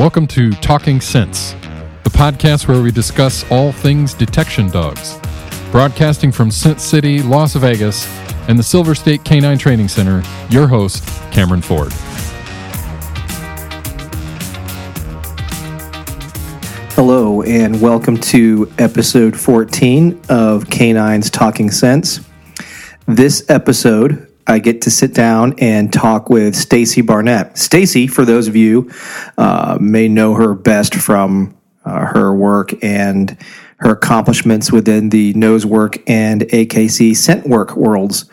Welcome to Talking Sense, the podcast where we discuss all things detection dogs. Broadcasting from Scent City, Las Vegas, and the Silver State Canine Training Center, your host, Cameron Ford. Hello, and welcome to episode 14 of Canines Talking Sense. This episode, I get to sit down and talk with Stacy Barnett. Stacy, for those of you uh, may know her best from uh, her work and her accomplishments within the nose work and AKC scent work worlds.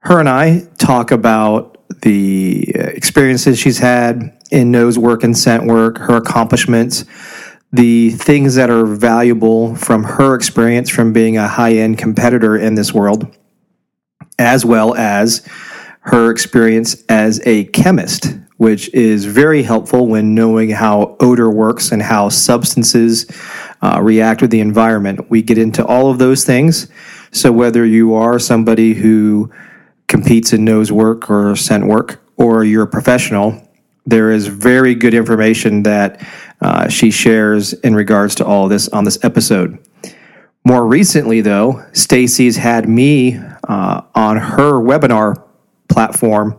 Her and I talk about the experiences she's had in nose work and scent work, her accomplishments, the things that are valuable from her experience from being a high end competitor in this world, as well as her experience as a chemist, which is very helpful when knowing how odor works and how substances uh, react with the environment. We get into all of those things. So, whether you are somebody who competes in nose work or scent work, or you're a professional, there is very good information that uh, she shares in regards to all this on this episode. More recently, though, Stacy's had me uh, on her webinar platform,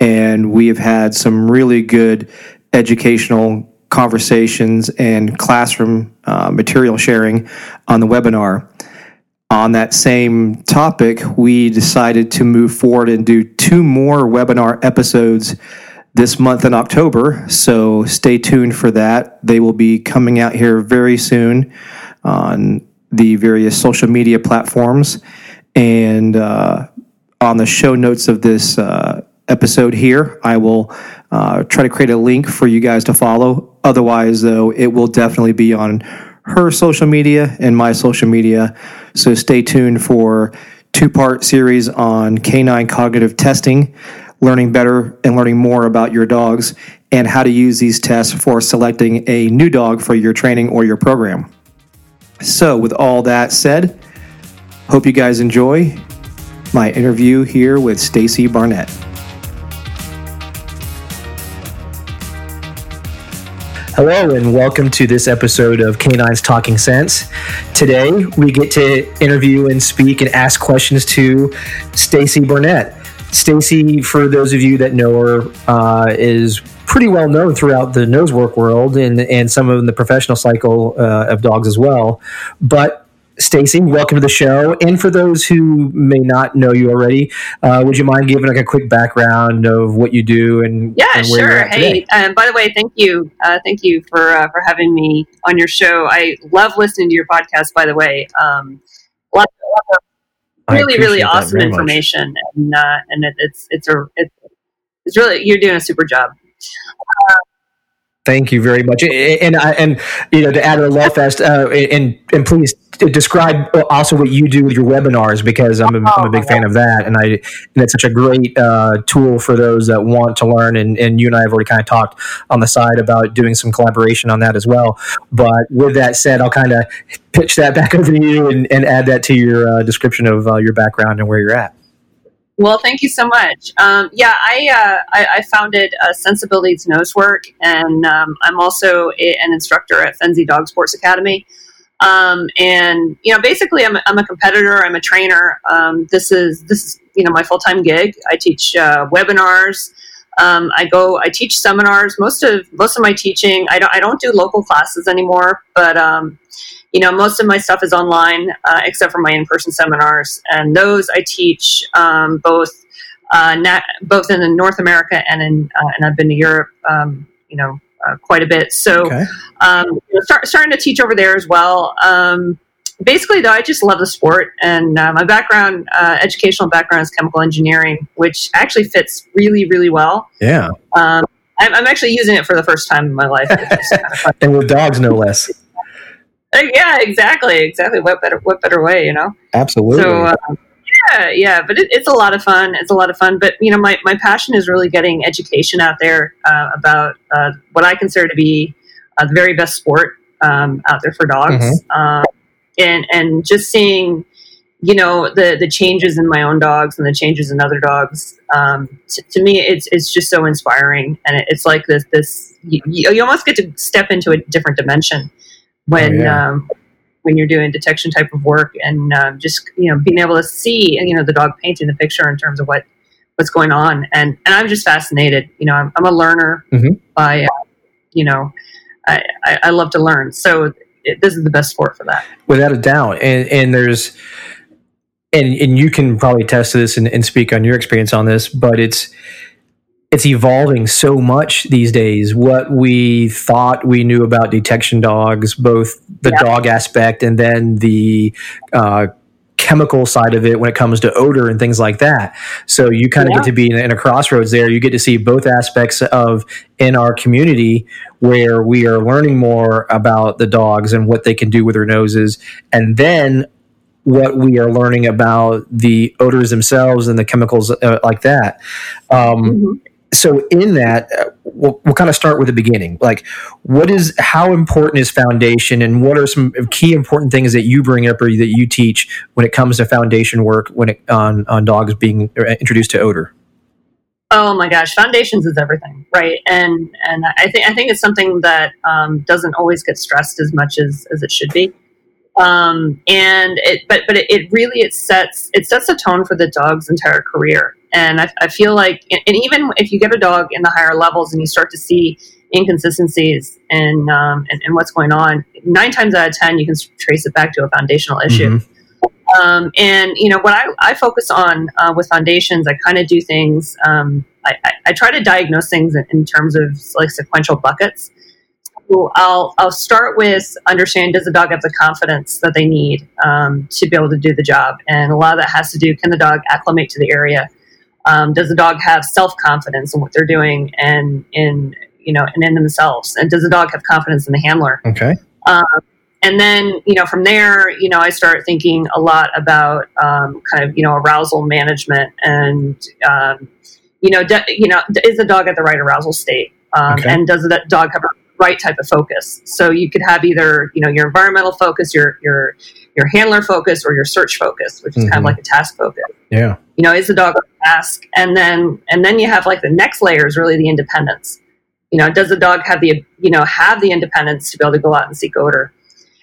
and we have had some really good educational conversations and classroom uh, material sharing on the webinar. On that same topic, we decided to move forward and do two more webinar episodes this month in October. So stay tuned for that. They will be coming out here very soon on the various social media platforms. And uh, on the show notes of this uh, episode here, I will uh, try to create a link for you guys to follow. Otherwise, though, it will definitely be on her social media and my social media. So stay tuned for two part series on canine cognitive testing learning better and learning more about your dogs and how to use these tests for selecting a new dog for your training or your program. So, with all that said, hope you guys enjoy my interview here with Stacy Barnett. Hello and welcome to this episode of Canines Talking Sense. Today we get to interview and speak and ask questions to Stacy Barnett. Stacy, for those of you that know her, uh, is pretty well known throughout the nose work world and, and some of the professional cycle uh, of dogs as well. But Stacy, welcome to the show. And for those who may not know you already, uh, would you mind giving like a quick background of what you do and yeah, and sure. Hey, um, by the way, thank you, uh, thank you for uh, for having me on your show. I love listening to your podcast. By the way, um, lots, lots of really really awesome information much. and uh, and it, it's it's a it's, it's really you're doing a super job uh, Thank you very much, and and, and you know to add a love fest, uh, and and please describe also what you do with your webinars because I'm a, I'm a big fan of that, and I and it's such a great uh, tool for those that want to learn. And, and you and I have already kind of talked on the side about doing some collaboration on that as well. But with that said, I'll kind of pitch that back over to you and, and add that to your uh, description of uh, your background and where you're at. Well, thank you so much. Um, yeah, I, uh, I, I founded uh, Sensibilities Nosework, and um, I'm also a, an instructor at Fenzi Dog Sports Academy. Um, and you know, basically, I'm I'm a competitor. I'm a trainer. Um, this is this is you know my full time gig. I teach uh, webinars. Um, I go. I teach seminars. Most of most of my teaching. I don't. I don't do local classes anymore, but um, you know, most of my stuff is online, uh, except for my in-person seminars, and those I teach um, both uh, nat- both in North America and in uh, and I've been to Europe, um, you know, uh, quite a bit. So, okay. um, start, starting to teach over there as well. Um, basically, though, I just love the sport, and uh, my background, uh, educational background, is chemical engineering, which actually fits really, really well. Yeah. Um, I'm, I'm, actually using it for the first time in my life, kind of and with dogs, no less. Uh, yeah, exactly, exactly. What better, what better way, you know? Absolutely. So, uh, yeah, yeah, but it, it's a lot of fun. It's a lot of fun. But you know, my, my passion is really getting education out there uh, about uh, what I consider to be uh, the very best sport um, out there for dogs, mm-hmm. Um, and and just seeing you know the the changes in my own dogs and the changes in other dogs um, to, to, me it's it's just so inspiring and it, it's like this this you, you, almost get to step into a different dimension when oh, yeah. um, when you're doing detection type of work and um, just you know being able to see you know the dog painting the picture in terms of what what's going on. And and I'm just fascinated. You know I'm, I'm a learner mm-hmm. by uh, you know I, I, I love to learn. So it, this is the best sport for that. Without a doubt. And and there's and and you can probably test this and, and speak on your experience on this, but it's it's evolving so much these days. What we thought we knew about detection dogs, both the yeah. dog aspect and then the uh, chemical side of it when it comes to odor and things like that. So you kind of yeah. get to be in, in, a crossroads there. You get to see both aspects of in our community where we are learning more about the dogs and what they can do with their noses, and then what we are learning about the odors themselves and the chemicals uh, like that. Um, mm-hmm. So, in that, uh, we'll, we'll kind of start with the beginning. Like, what is how important is foundation, and what are some key important things that you bring up or that you teach when it comes to foundation work when it on on dogs being uh, introduced to odor? Oh my gosh, foundations is everything, right? And and I think I think it's something that um, doesn't always get stressed as much as as it should be. Um, and it, but but it, it, really it sets it sets a tone for the dog's entire career. And I, I feel like, and even if you get a dog in the higher levels and you start to see inconsistencies in um, and, and, what's going on, nine times out of ten you can trace it back to a foundational issue. Mm-hmm. Um, and you know what I, I focus on uh, with foundations, I kind of do things. Um, I, I, I, try to diagnose things in, in, terms of like sequential buckets. I'll I'll start with understanding does the dog have the confidence that they need um, to be able to do the job, and a lot of that has to do can the dog acclimate to the area? Um, does the dog have self confidence in what they're doing and in you know and in themselves? And does the dog have confidence in the handler? Okay. Um, and then you know from there you know I start thinking a lot about um, kind of you know arousal management and um, you know de- you know is the dog at the right arousal state? Um, okay. And does the dog have a right type of focus. So you could have either you know your environmental focus, your your your handler focus, or your search focus, which is mm-hmm. kind of like a task focus. Yeah. You know, is the dog on task, and then and then you have like the next layer is really the independence. You know, does the dog have the you know have the independence to be able to go out and seek odor?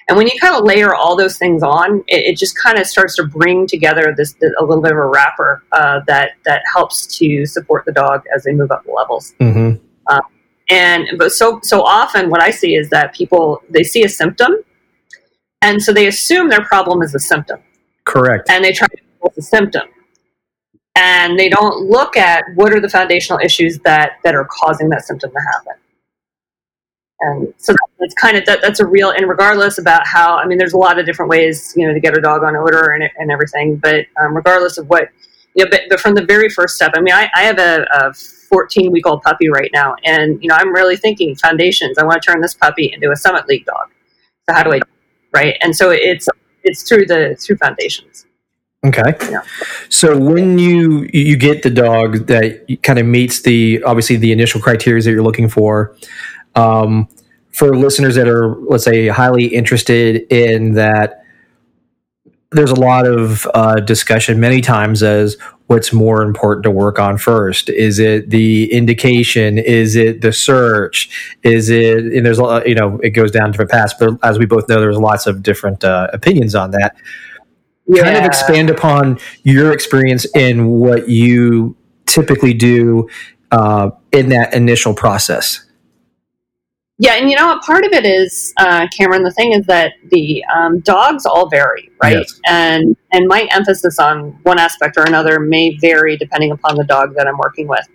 And when you kind of layer all those things on, it, it just kind of starts to bring together this, this, a little bit of a wrapper uh, that that helps to support the dog as they move up the levels. Mm-hmm. Uh, and but so so often what I see is that people they see a symptom and so they assume their problem is a symptom. Correct. And they try to solve the symptom. And they don't look at what are the foundational issues that that are causing that symptom to happen. And so that's kind of that, that's a real and regardless about how I mean there's a lot of different ways you know to get a dog on odor and, and everything but um, regardless of what you know but, but, from the very first step I mean I, I have a, a 14 week old puppy right now. And, you know, I'm really thinking foundations. I want to turn this puppy into a summit league dog. So how do I, right? And so it's, it's through the, through foundations. Okay. Yeah. So when you you get the dog that kind of meets the obviously the initial criteria that you're looking for, um, for listeners that are let's say highly interested in that, there's a lot of uh, discussion many times as what's more important to work on first? Is it the indication? Is it the search? Is it and there's a lot, you know it goes down different paths but as we both know there's lots of different uh, opinions on that. Yeah. kind of expand upon your experience in what you typically do uh, in that initial process yeah, and you know what? Part of it is, uh, Cameron. The thing is that the um, dogs all vary, right? Yes. And and my emphasis on one aspect or another may vary depending upon the dog that I'm working with.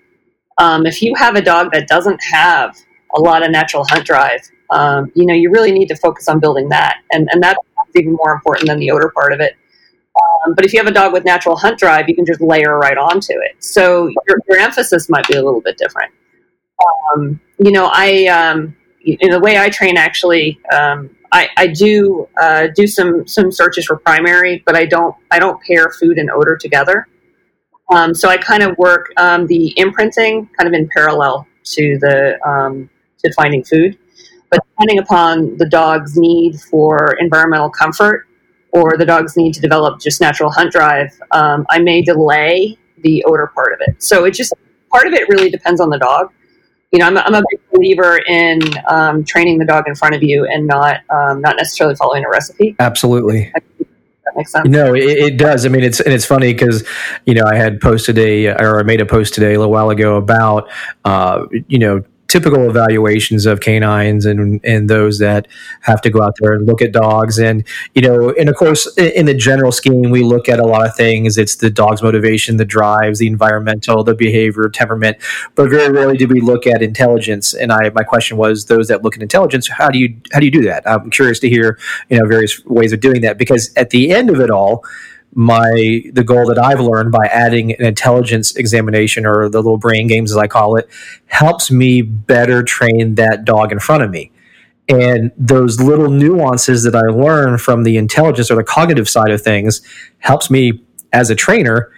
Um, if you have a dog that doesn't have a lot of natural hunt drive, um, you know, you really need to focus on building that, and and that's even more important than the odor part of it. Um, but if you have a dog with natural hunt drive, you can just layer right onto it. So your, your emphasis might be a little bit different. Um, you know, I um, in the way I train, actually, um, I, I, do uh, do some some searches for primary, but I don't I don't pair food and odor together. Um, so I kind of work um, the imprinting kind of in parallel to the um, to finding food, but depending upon the dog's need for environmental comfort, or the dogs need to develop just natural hunt drive, um, I may delay the odor part of it. So it just part of it really depends on the dog. You know, I'm a, I'm a big believer in um, training the dog in front of you and not um, not necessarily following a recipe. Absolutely. That makes sense. No, it, it does. I mean, it's and it's funny because you know I had posted a or I made a post today a little while ago about uh, you know typical evaluations of canines and and those that have to go out there and look at dogs. And you know and of course in the general scheme we look at a lot of things. It's the dog's motivation the drives the environmental the behavior temperament. But very rarely do we look at intelligence. And i my question was those that look at intelligence how do you how do you do that? I'm curious to hear you know various ways of doing that. Because at the end of it all my the goal that I've learned by adding an intelligence examination or the little brain games as I call it helps me better train that dog in front of me. And those little nuances that I learn from the intelligence or the cognitive side of things helps me as a trainer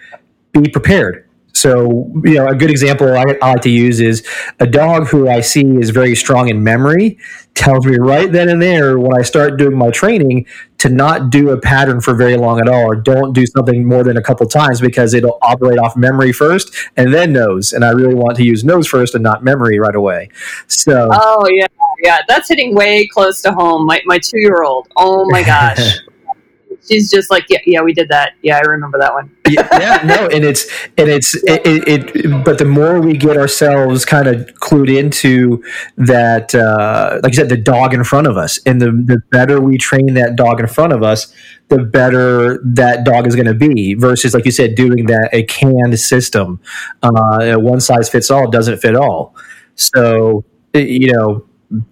be prepared so, you know, a good example I, I, like to use is a dog who I see is very strong in memory tells me right then and there when I start doing my training to not do a pattern for very long at all or don't do something more than a couple times because it'll operate off memory first and then nose. And I really want to use nose first and not memory right away. So, oh, yeah. Yeah, that's hitting way close to home. My, my two year old. Oh my gosh. She's just like, yeah, yeah, we did that. Yeah, I remember that one. yeah, yeah, no, and it's and it's it, it, it, But the more we get ourselves kind of clued into that, uh, like you said, the dog in front of us, and the the better we train that dog in front of us, the better that dog is going to be. Versus, like you said, doing that a canned system, uh, one size fits all doesn't fit all. So you know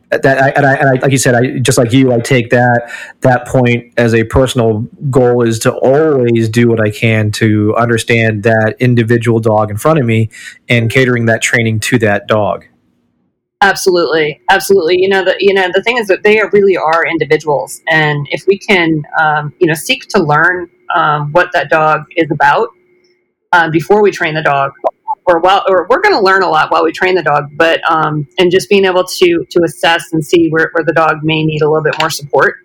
that I, and I, and I, like you said, I just like you, I take that that point as a personal goal is to always do what I can to understand that individual dog in front of me and catering that training to that dog. Absolutely, absolutely. You know, the you know the thing is that they are, really are individuals, and if we can, um, you know, seek to learn um, what that dog is about uh, before we train the dog, or while or we're going to learn a lot while we train the dog but um, and just being able to to assess and see where, where the dog may need a little bit more support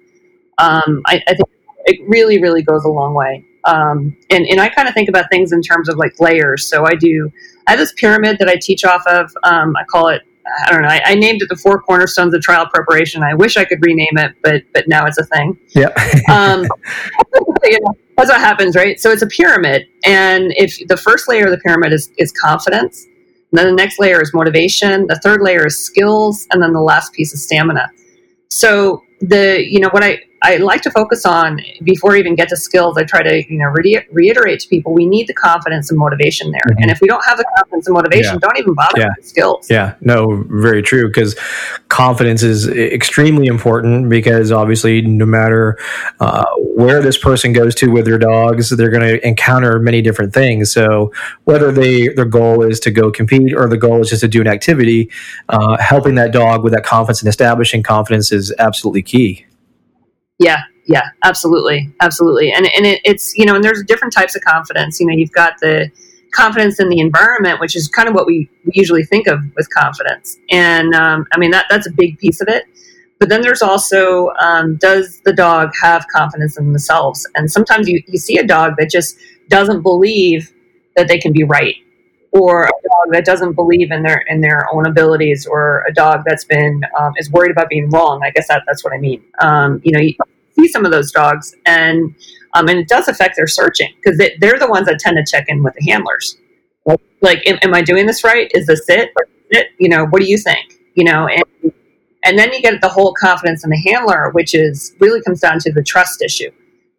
um, I, I, think it really really goes a long way. Um, and, and i kind of think about things in terms of like layers. So i do i have this pyramid that i teach off of um, i call it I don't know. I, I, named it the four cornerstones of trial preparation. I wish I could rename it, but but now it's a thing. Yeah. um, you know, that's what happens, right? So it's a pyramid, and if the first layer of the pyramid is is confidence, then the next layer is motivation, the third layer is skills, and then the last piece is stamina. So the you know what I I like to focus on before even get to skills. I try to you know re- reiterate to people we need the confidence and motivation there. Mm-hmm. And if we don't have the confidence and motivation, yeah. don't even bother yeah. with skills. Yeah, no, very true. Because confidence is extremely important. Because obviously, no matter uh, where this person goes to with their dogs, they're going to encounter many different things. So whether they their goal is to go compete or the goal is just to do an activity, uh, helping that dog with that confidence and establishing confidence is absolutely key. Yeah, yeah, absolutely, absolutely. And and it, it's you know, and there's different types of confidence. You know, you've got the confidence in the environment, which is kind of what we, usually think of with confidence. And um, I mean that that's a big piece of it. But then there's also um, does the dog have confidence in themselves? And sometimes you, you see a dog that just doesn't believe that they can be right or a dog that doesn't believe in their in their own abilities, or a dog that's been um, is worried about being wrong. I guess that, that's what I mean. Um, you know, you see some of those dogs, and um, and it does affect their searching because they, are the ones that tend to check in with the handlers. Like, am, am I doing this right? Is this it? it? You know, what do you think? You know, and and then you get the whole confidence in the handler, which is really comes down to the trust issue.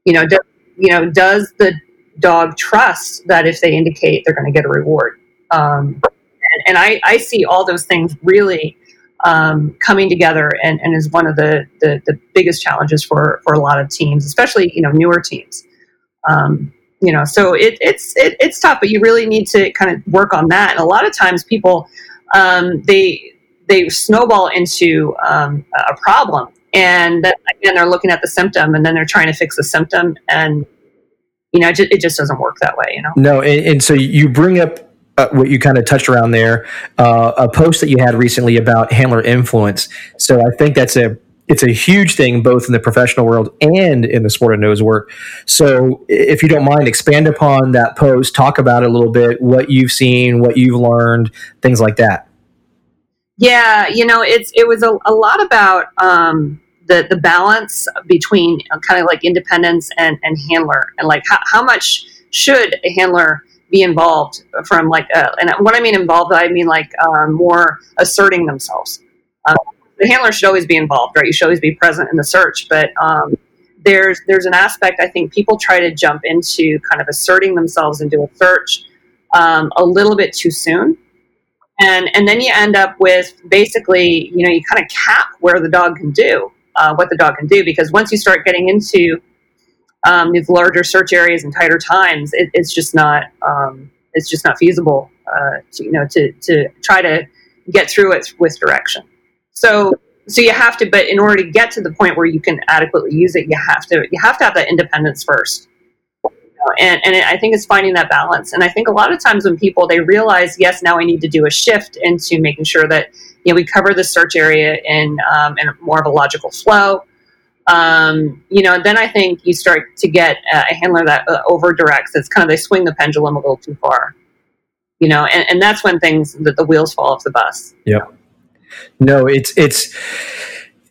You know, do, you know, does the dog trust that if they indicate they're going to get a reward? Um, and, and I, I, see all those things really um, coming together and, and, is one of the, the, the, biggest challenges for, for a lot of teams, especially, you know, newer teams. Um, you know, so it, it's, it, it's tough, but you really need to kind of work on that. And a lot of times people, um, they, they snowball into um, a problem and then they're looking at the symptom and then they're trying to fix the symptom and you know it just, it just doesn't work that way you know no and, and so you bring up uh, what you kind of touched around there, uh, a post that you had recently about handler influence. So I think that's a it's a huge thing both in the professional world and in the sport of nose work. So, if you don't mind, expand upon that post, talk about it a little bit, what you've seen, what you've learned, things like that. Yeah, you know, it's it was a, a lot about um, the the balance between uh, kind of like independence and and handler, and like how, how much should a handler be involved from like uh, and what I mean involved, I mean like um, more asserting themselves. Um, the handler should always be involved, right? You should always be present in the search, but um, there's there's an aspect I think people try to jump into kind of asserting themselves into a search um, a little bit too soon, and and then you end up with basically you know you kind of cap where the dog can do uh, what the dog can do because once you start getting into um, these larger search areas and tighter times, it, it's just not um, it's just not feasible uh, to you know to to try to get through it with direction. So so you have to, but in order to get to the point where you can adequately use it, you have to you have to have that independence first. And, and I think it's finding that balance. And I think a lot of times when people they realize, yes, now I need to do a shift into making sure that you know we cover the search area in um, in more of a logical flow um, you know, then I think you start to get a handler that uh, over directs. It's kind of they swing the pendulum a little too far, you know, and, and that's when things that the wheels fall off the bus. Yep. No, it's it's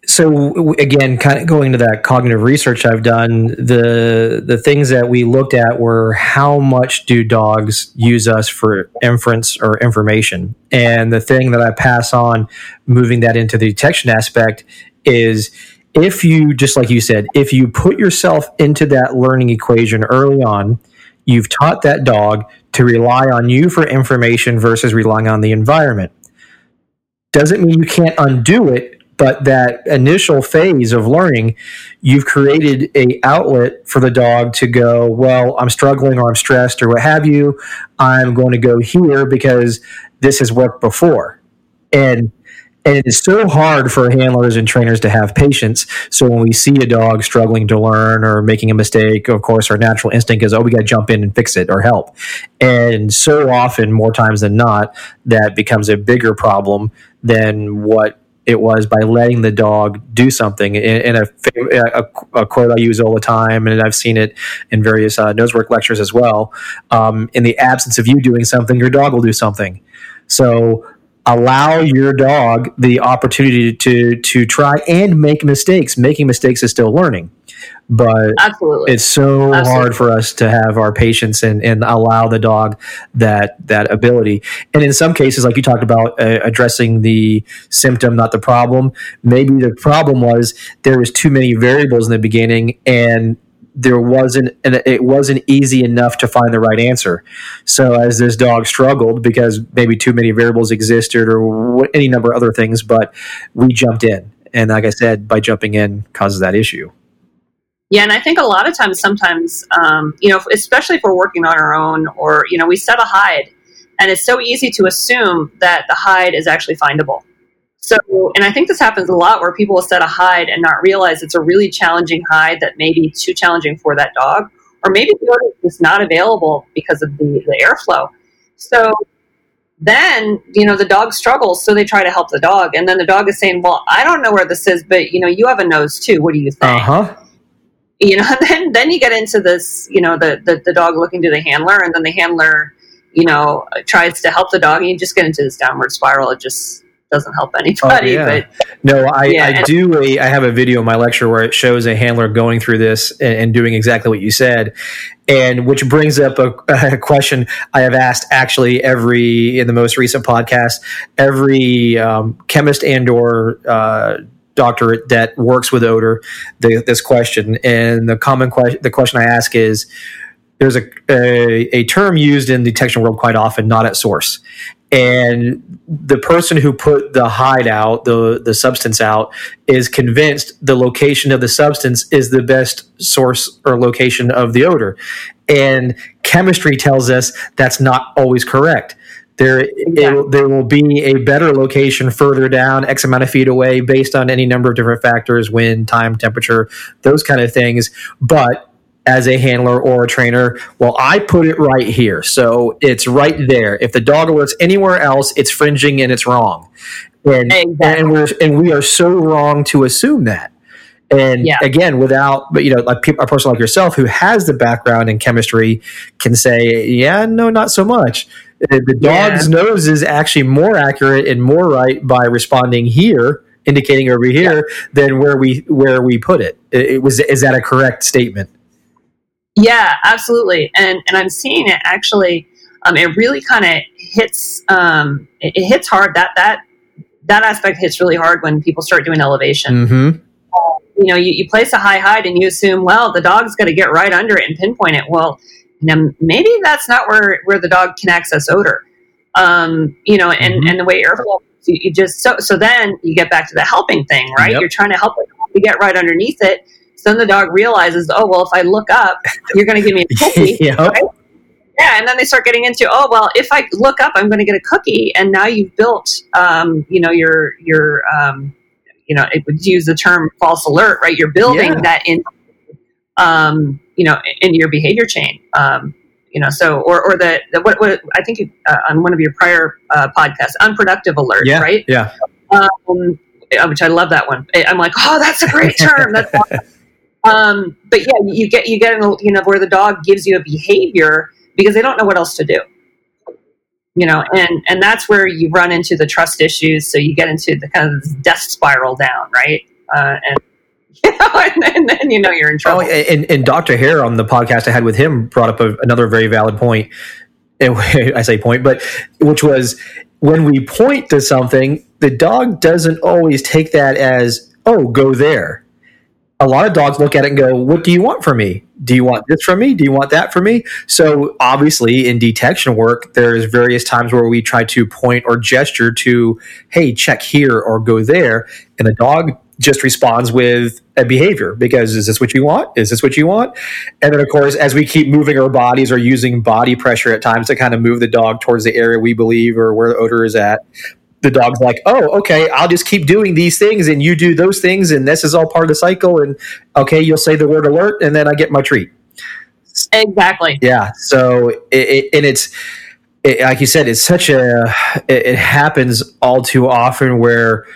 so again, kind of going to that cognitive research I've done. The the things that we looked at were how much do dogs use us for inference or information, and the thing that I pass on, moving that into the detection aspect, is if you just like you said if you put yourself into that learning equation early on you've taught that dog to rely on you for information versus relying on the environment. Doesn't mean you can't undo it but that initial phase of learning you've created a outlet for the dog to go well i'm struggling or i'm stressed or what have you. I'm going to go here because this has worked before. And and it is so hard for handlers and trainers to have patience. So when we see a dog struggling to learn or making a mistake, of course, our natural instinct is, oh, we got to jump in and fix it or help. And so often, more times than not, that becomes a bigger problem than what it was by letting the dog do something. In, a, a, a, quote I use all the time, and I've seen it in various uh, nosework lectures as well. Um, in the absence of you doing something, your dog will do something. So allow your dog the opportunity to to try and make mistakes. Making mistakes is still learning, but absolutely, it's so absolutely. hard for us to have our patience and and allow the dog that that ability. And in some cases, like you talked about, uh, addressing the symptom, not the problem. Maybe the problem was there was too many variables in the beginning, and there wasn't and it wasn't easy enough to find the right answer. So as this dog struggled because maybe too many variables existed or any number of other things, but we jumped in, and like I said, by jumping in causes that issue. Yeah, and I think a lot of times, sometimes, um, you know, especially if we're working on our own, or you know, we set a hide, and it's so easy to assume that the hide is actually findable. So, and I think this happens a lot where people will set a hide and not realize it's a really challenging hide that may be too challenging for that dog, or maybe the odor is not available because of the, the airflow. So then, you know, the dog struggles, so they try to help the dog. And then the dog is saying, Well, I don't know where this is, but, you know, you have a nose too. What do you think? Uh huh. You know, then, then you get into this, you know, the, the, the dog looking to the handler, and then the handler, you know, tries to help the dog, and you just get into this downward spiral. It just, doesn't help anybody. Oh, yeah. But no, I, yeah, I do a I have a video in my lecture where it shows a handler going through this and, and doing exactly what you said, and which brings up a, a, question I have asked actually every in the most recent podcast every um, chemist and or uh, doctor that works with odor the, this question and the common question the question I ask is there's a, a, a term used in the detection world quite often, not at source and the person who put the hide out the the substance out is convinced the location of the substance is the best source or location of the odor. And chemistry tells us that's not always correct. There it, there will be a better location further down x amount of feet away based on any number of different factors wind time temperature those kind of things. But as a handler or a trainer, well, I put it right here. So it's right there. If the dog alerts anywhere else, it's fringing and it's wrong. and exactly. and we're and we are so wrong to assume that. And yeah. again, without, but you know, like a person like yourself who has the background in chemistry can say, yeah, no, not so much. The dog's yeah. nose is actually more accurate and more right by responding here, indicating over here, yeah. than where we where we put it. It was is that a correct statement? Yeah, absolutely. And and I'm seeing it actually. Um, it really kind of hits. Um, it, it, hits hard. That that that aspect hits really hard when people start doing elevation. Mm-hmm you know, you, you place a high hide and you assume, well, the dog's going to get right under it and pinpoint it. Well, you know, maybe that's not where, where the dog can access odor. Um, you know, and, mm-hmm. and the way airflow, you, you, just, so, so then you get back to the helping thing, right? Yep. You're trying to help it to get right underneath it. Then the dog realizes, oh, well, if I look up, you're going to give me a cookie. yep. right? Yeah, and then they start getting into, oh well, if I look up, I'm going to get a cookie, and now you've built, um, you know, your your um, you know, it would use the term false alert, right? You're building yeah. that in, um, you know, into your behavior chain. Um, you know, so or or the, the what, what I think uh, on one of your prior uh, podcasts, unproductive alert, yeah, right? Yeah. Um, which I love that one. I'm like, oh, that's a great term. That's awesome. um, but yeah, you get you get you know where the dog gives you a behavior because they don't know what else to do you know and and that's where you run into the trust issues so you get into the kind of death spiral down right uh, and you know, and, then, then you know you're in trouble. Oh, and, and Dr. Hare on the podcast I had with him brought up a, another very valid point. I say point, but which was when we point to something, the dog doesn't always take that as, oh, go there a lot of dogs look at it and go, What do you want from me? Do you want this from me? Do you want that from me? So, obviously, in detection work, there's various times where we try to point or gesture to, Hey, check here or go there. And the dog just responds with a behavior because is this what you want? Is this what you want? And then, of course, as we keep moving our bodies or using body pressure at times to kind of move the dog towards the area we believe or where the odor is at, the dog's like, oh, okay, I'll just keep doing these things and you do those things and this is all part of the cycle. And okay, you'll say the word alert and then I get my treat. Exactly. Yeah. So, it, it, and it's, it, like you said, it's such a, it, happens all too often where,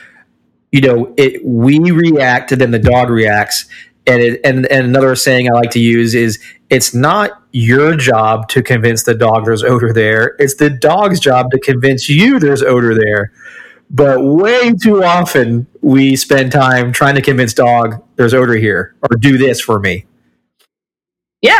you know, it, we react and then the dog reacts. And, it, and, and another saying I like to use is it's not your job to convince the dog there's odor there. It's the dog's job to convince you there's odor there. But way too often we spend time trying to convince dog there's odor here or do this for me. Yeah.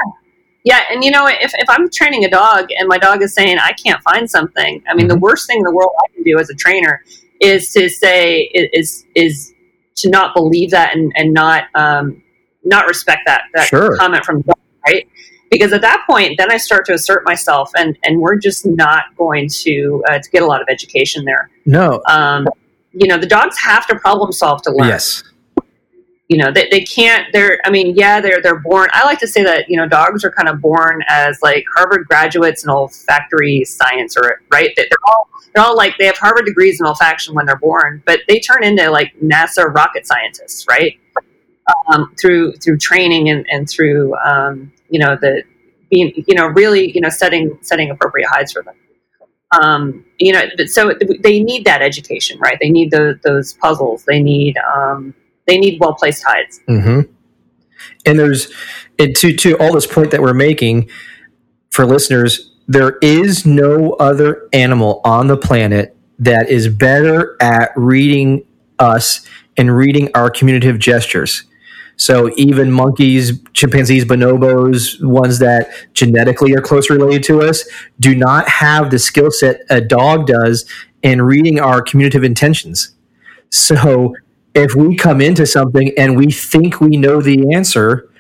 Yeah. And you know, if, if I'm training a dog and my dog is saying, I can't find something, I mean, mm-hmm. the worst thing in the world I can do as a trainer is to say, is, is to not believe that and, and not, um, not respect that, that sure. comment from the dog right? Because at that point, then I start to assert myself, and and we're just not going to uh, to get a lot of education there. No, um, you know, the dogs have to problem solve to learn. Yes, you know they, they can't they're i mean yeah they're they're born i like to say that you know dogs are kind of born as like harvard graduates in olfactory science or right they're all they're all like they have harvard degrees in olfaction when they're born but they turn into like nasa rocket scientists right um, through through training and, and through um, you know the being you know really you know setting setting appropriate hides for them. Um, you know, so they need that education, right? They need those those puzzles. They need um, they need well placed hides. Mm-hmm. And there's and to to all this point that we're making for listeners, there is no other animal on the planet that is better at reading us and reading our communicative gestures. So even monkeys, chimpanzees, bonobos, ones that genetically are close related to us, do not have the skill set a dog does in reading our communicative intentions. So if we come into something and we think we know the answer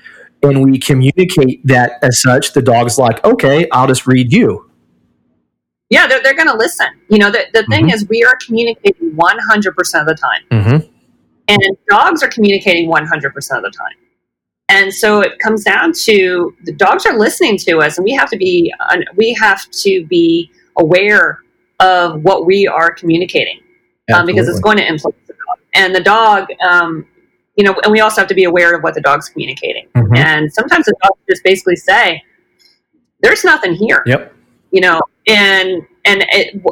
and we communicate that as such, the dog's like, okay, I'll just read you. Yeah, they're, they're going to listen. You know, the, the thing mm-hmm. is, we are communicating 100% of the time. Mm-hmm. And dogs are communicating 100% of the time. And so it comes down to the dogs are listening to us, and we have to be we have to be aware of what we are communicating um, because it's going to influence the dog. And the dog, um, you know, and we also have to be aware of what the dog's communicating. Mm-hmm. And sometimes the dog just basically say, "There's nothing here." Yep. You know, and and it,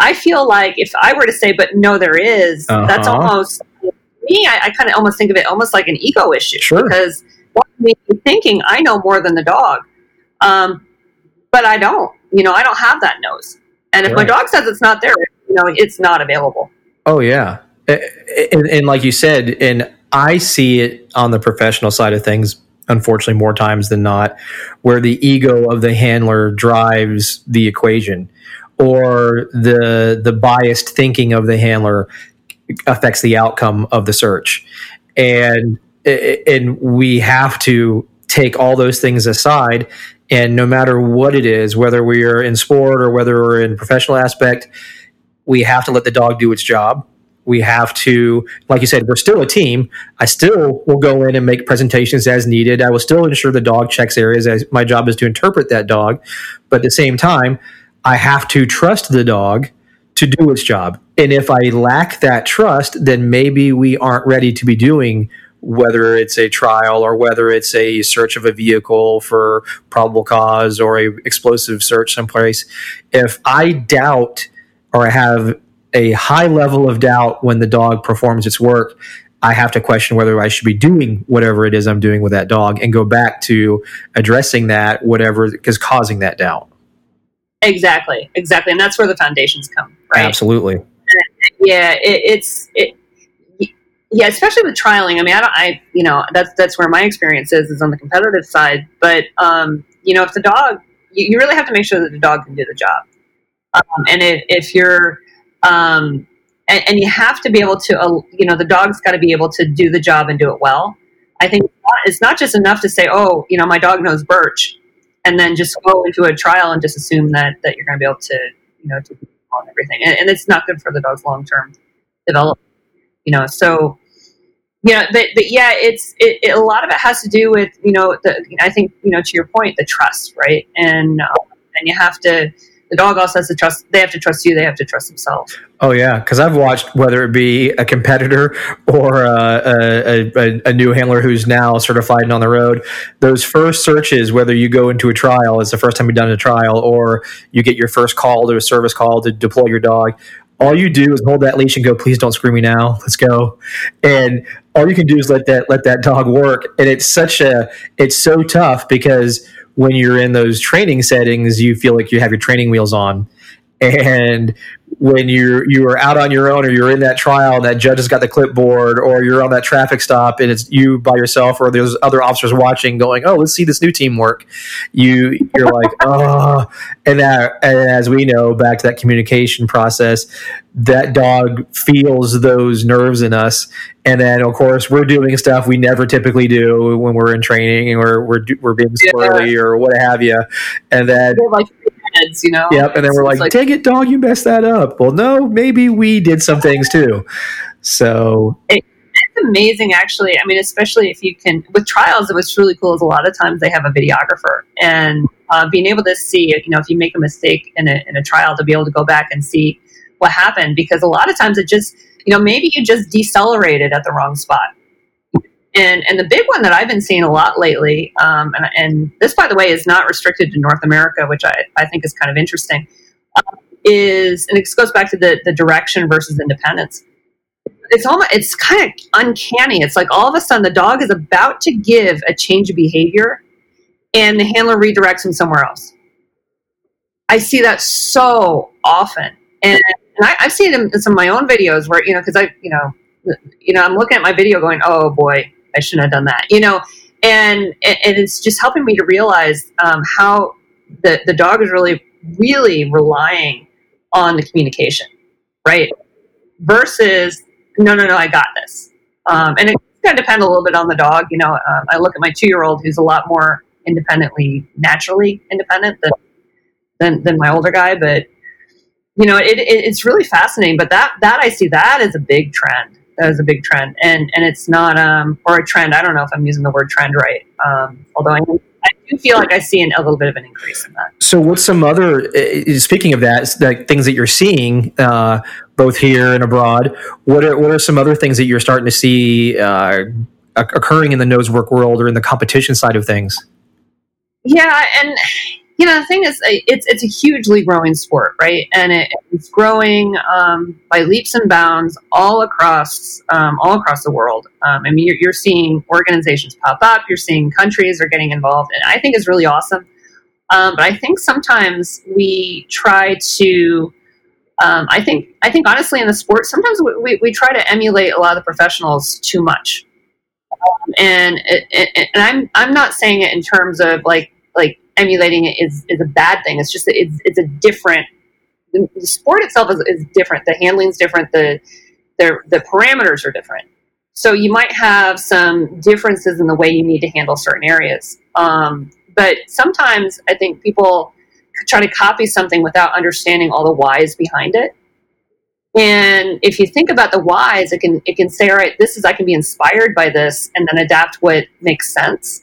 I feel like if I were to say, but no, there is, that's Uh-huh. almost me. I, I kind of almost think of it almost like an ego issue Sure. because what me thinking I know more than the dog, um, but I don't. You know, I don't have that nose, and if my dog says it's not there, you know, it's not available. Oh yeah, and, and like you said, and I see it on the professional side of things. Unfortunately, more times than not, where the ego of the handler drives the equation, or the the biased thinking of the handler affects the outcome of the search, and and we have to take all those things aside. And no matter what it is, whether we are in sport or whether we're in professional aspect, we have to let the dog do its job. We have to, like you said, we're still a team. I still will go in and make presentations as needed. I will still ensure the dog checks areas as my job is to interpret that dog. But at the same time, I have to trust the dog to do its job. And if I lack that trust, then maybe we aren't ready to be doing whether it's a trial or whether it's a search of a vehicle for probable cause or a explosive search someplace. If I doubt or I have a high level of doubt when the dog performs its work, I have to question whether I should be doing whatever it is I'm doing with that dog and go back to addressing that, whatever is causing that doubt. Exactly, exactly, and that's where the foundations come, right? Absolutely. Yeah, it, it's it, yeah, especially with trialing. I mean, I don't, I you know, that's that's where my experience is is on the competitive side. But um, you know, if the dog, you, you really have to make sure that the dog can do the job, um, and if, if you're um, and, and you have to be able to, uh, you know, the dog's got to be able to do the job and do it well. I think it's not just enough to say, oh, you know, my dog knows Birch, and then just go into a trial and just assume that that you're going to be able to, you know, to and everything, and, and it's not good for the dog's long term development. You know, so you know, but, but yeah, it's it, it, a lot of it has to do with you know, the I think you know to your point, the trust, right, and um, and you have to. The dog also has to trust. They have to trust you. They have to trust themselves. Oh yeah, because I've watched whether it be a competitor or uh, a, a, a, new handler who's now certified and on the road. Those first searches, whether you go into a trial, it's the first time you've done a trial, or you get your first call to a service call to deploy your dog. All you do is hold that leash and go, "Please don't screw me now. Let's go." And all you can do is let that let that dog work. And it's such a it's so tough because when you're in those training settings, you feel like you have your training wheels on. And when you're you are out on your own or you're in that trial and that judge has got the clipboard or you're on that traffic stop and it's you by yourself or there's other officers watching going, Oh, let's see this new team work. You you're like, oh and that and as we know, back to that communication process, that dog feels those nerves in us. And then, of course, we're doing stuff we never typically do when we're in training and we're we're, we're being squirrely yeah. or what have you. And then, like heads, you know. Yep. And then we're like, like, "Dang it, dog! You messed that up." Well, no, maybe we did some things too. So. It, it's amazing, actually. I mean, especially if you can with trials. It was really cool. Is a lot of times they have a videographer, and uh, being able to see, you know, if you make a mistake in a in a trial, to be able to go back and see what happened because a lot of times it just you know maybe you just decelerated at the wrong spot and and the big one that i've been seeing a lot lately um, and, and, this by the way is not restricted to north america which i, I think is kind of interesting um, is and it goes back to the, the direction versus independence. It's almost it's kind of uncanny. It's like all of a sudden the dog is about to give a change of behavior and the handler redirects him somewhere else. I see that so often. And and I, have seen them in some of my own videos where you know because I you know you know I'm looking at my video going oh boy I shouldn't have done that you know and and it's just helping me to realize um, how the the dog is really really relying on the communication right versus no no no I got this um, and it's to depend a little bit on the dog you know um, I look at my two year old who's a lot more independently naturally independent than than, than my older guy but you know, it, it, it's really fascinating. But that that I see that as a big trend. That is a big trend, and and it's not um or a trend. I don't know if I'm using the word trend right. Um, although I, I do feel like I see an, a little bit of an increase in that. So, what's some other? Speaking of that, the things that you're seeing uh, both here and abroad. What are what are some other things that you're starting to see uh, occurring in the nose work world or in the competition side of things? Yeah, and you know, the thing is, it's it's a hugely growing sport, right? And it, it's growing um, by leaps and bounds all across um, all across the world. Um, I mean, you're, you're, seeing organizations pop up, you're seeing countries are getting involved, and I think it's really awesome. Um, but I think sometimes we try to. Um, I think I think honestly in the sport, sometimes we, we, we, try to emulate a lot of the professionals too much. Um, and it, it, and I'm I'm not saying it in terms of like like emulating it is, is a bad thing. It's just it's, it's a different. The, sport itself is, is different. The handling's different. The, the the parameters are different. So you might have some differences in the way you need to handle certain areas. Um, but sometimes I think people try to copy something without understanding all the whys behind it. And if you think about the whys, it can it can say, all right, this is I can be inspired by this, and then adapt what makes sense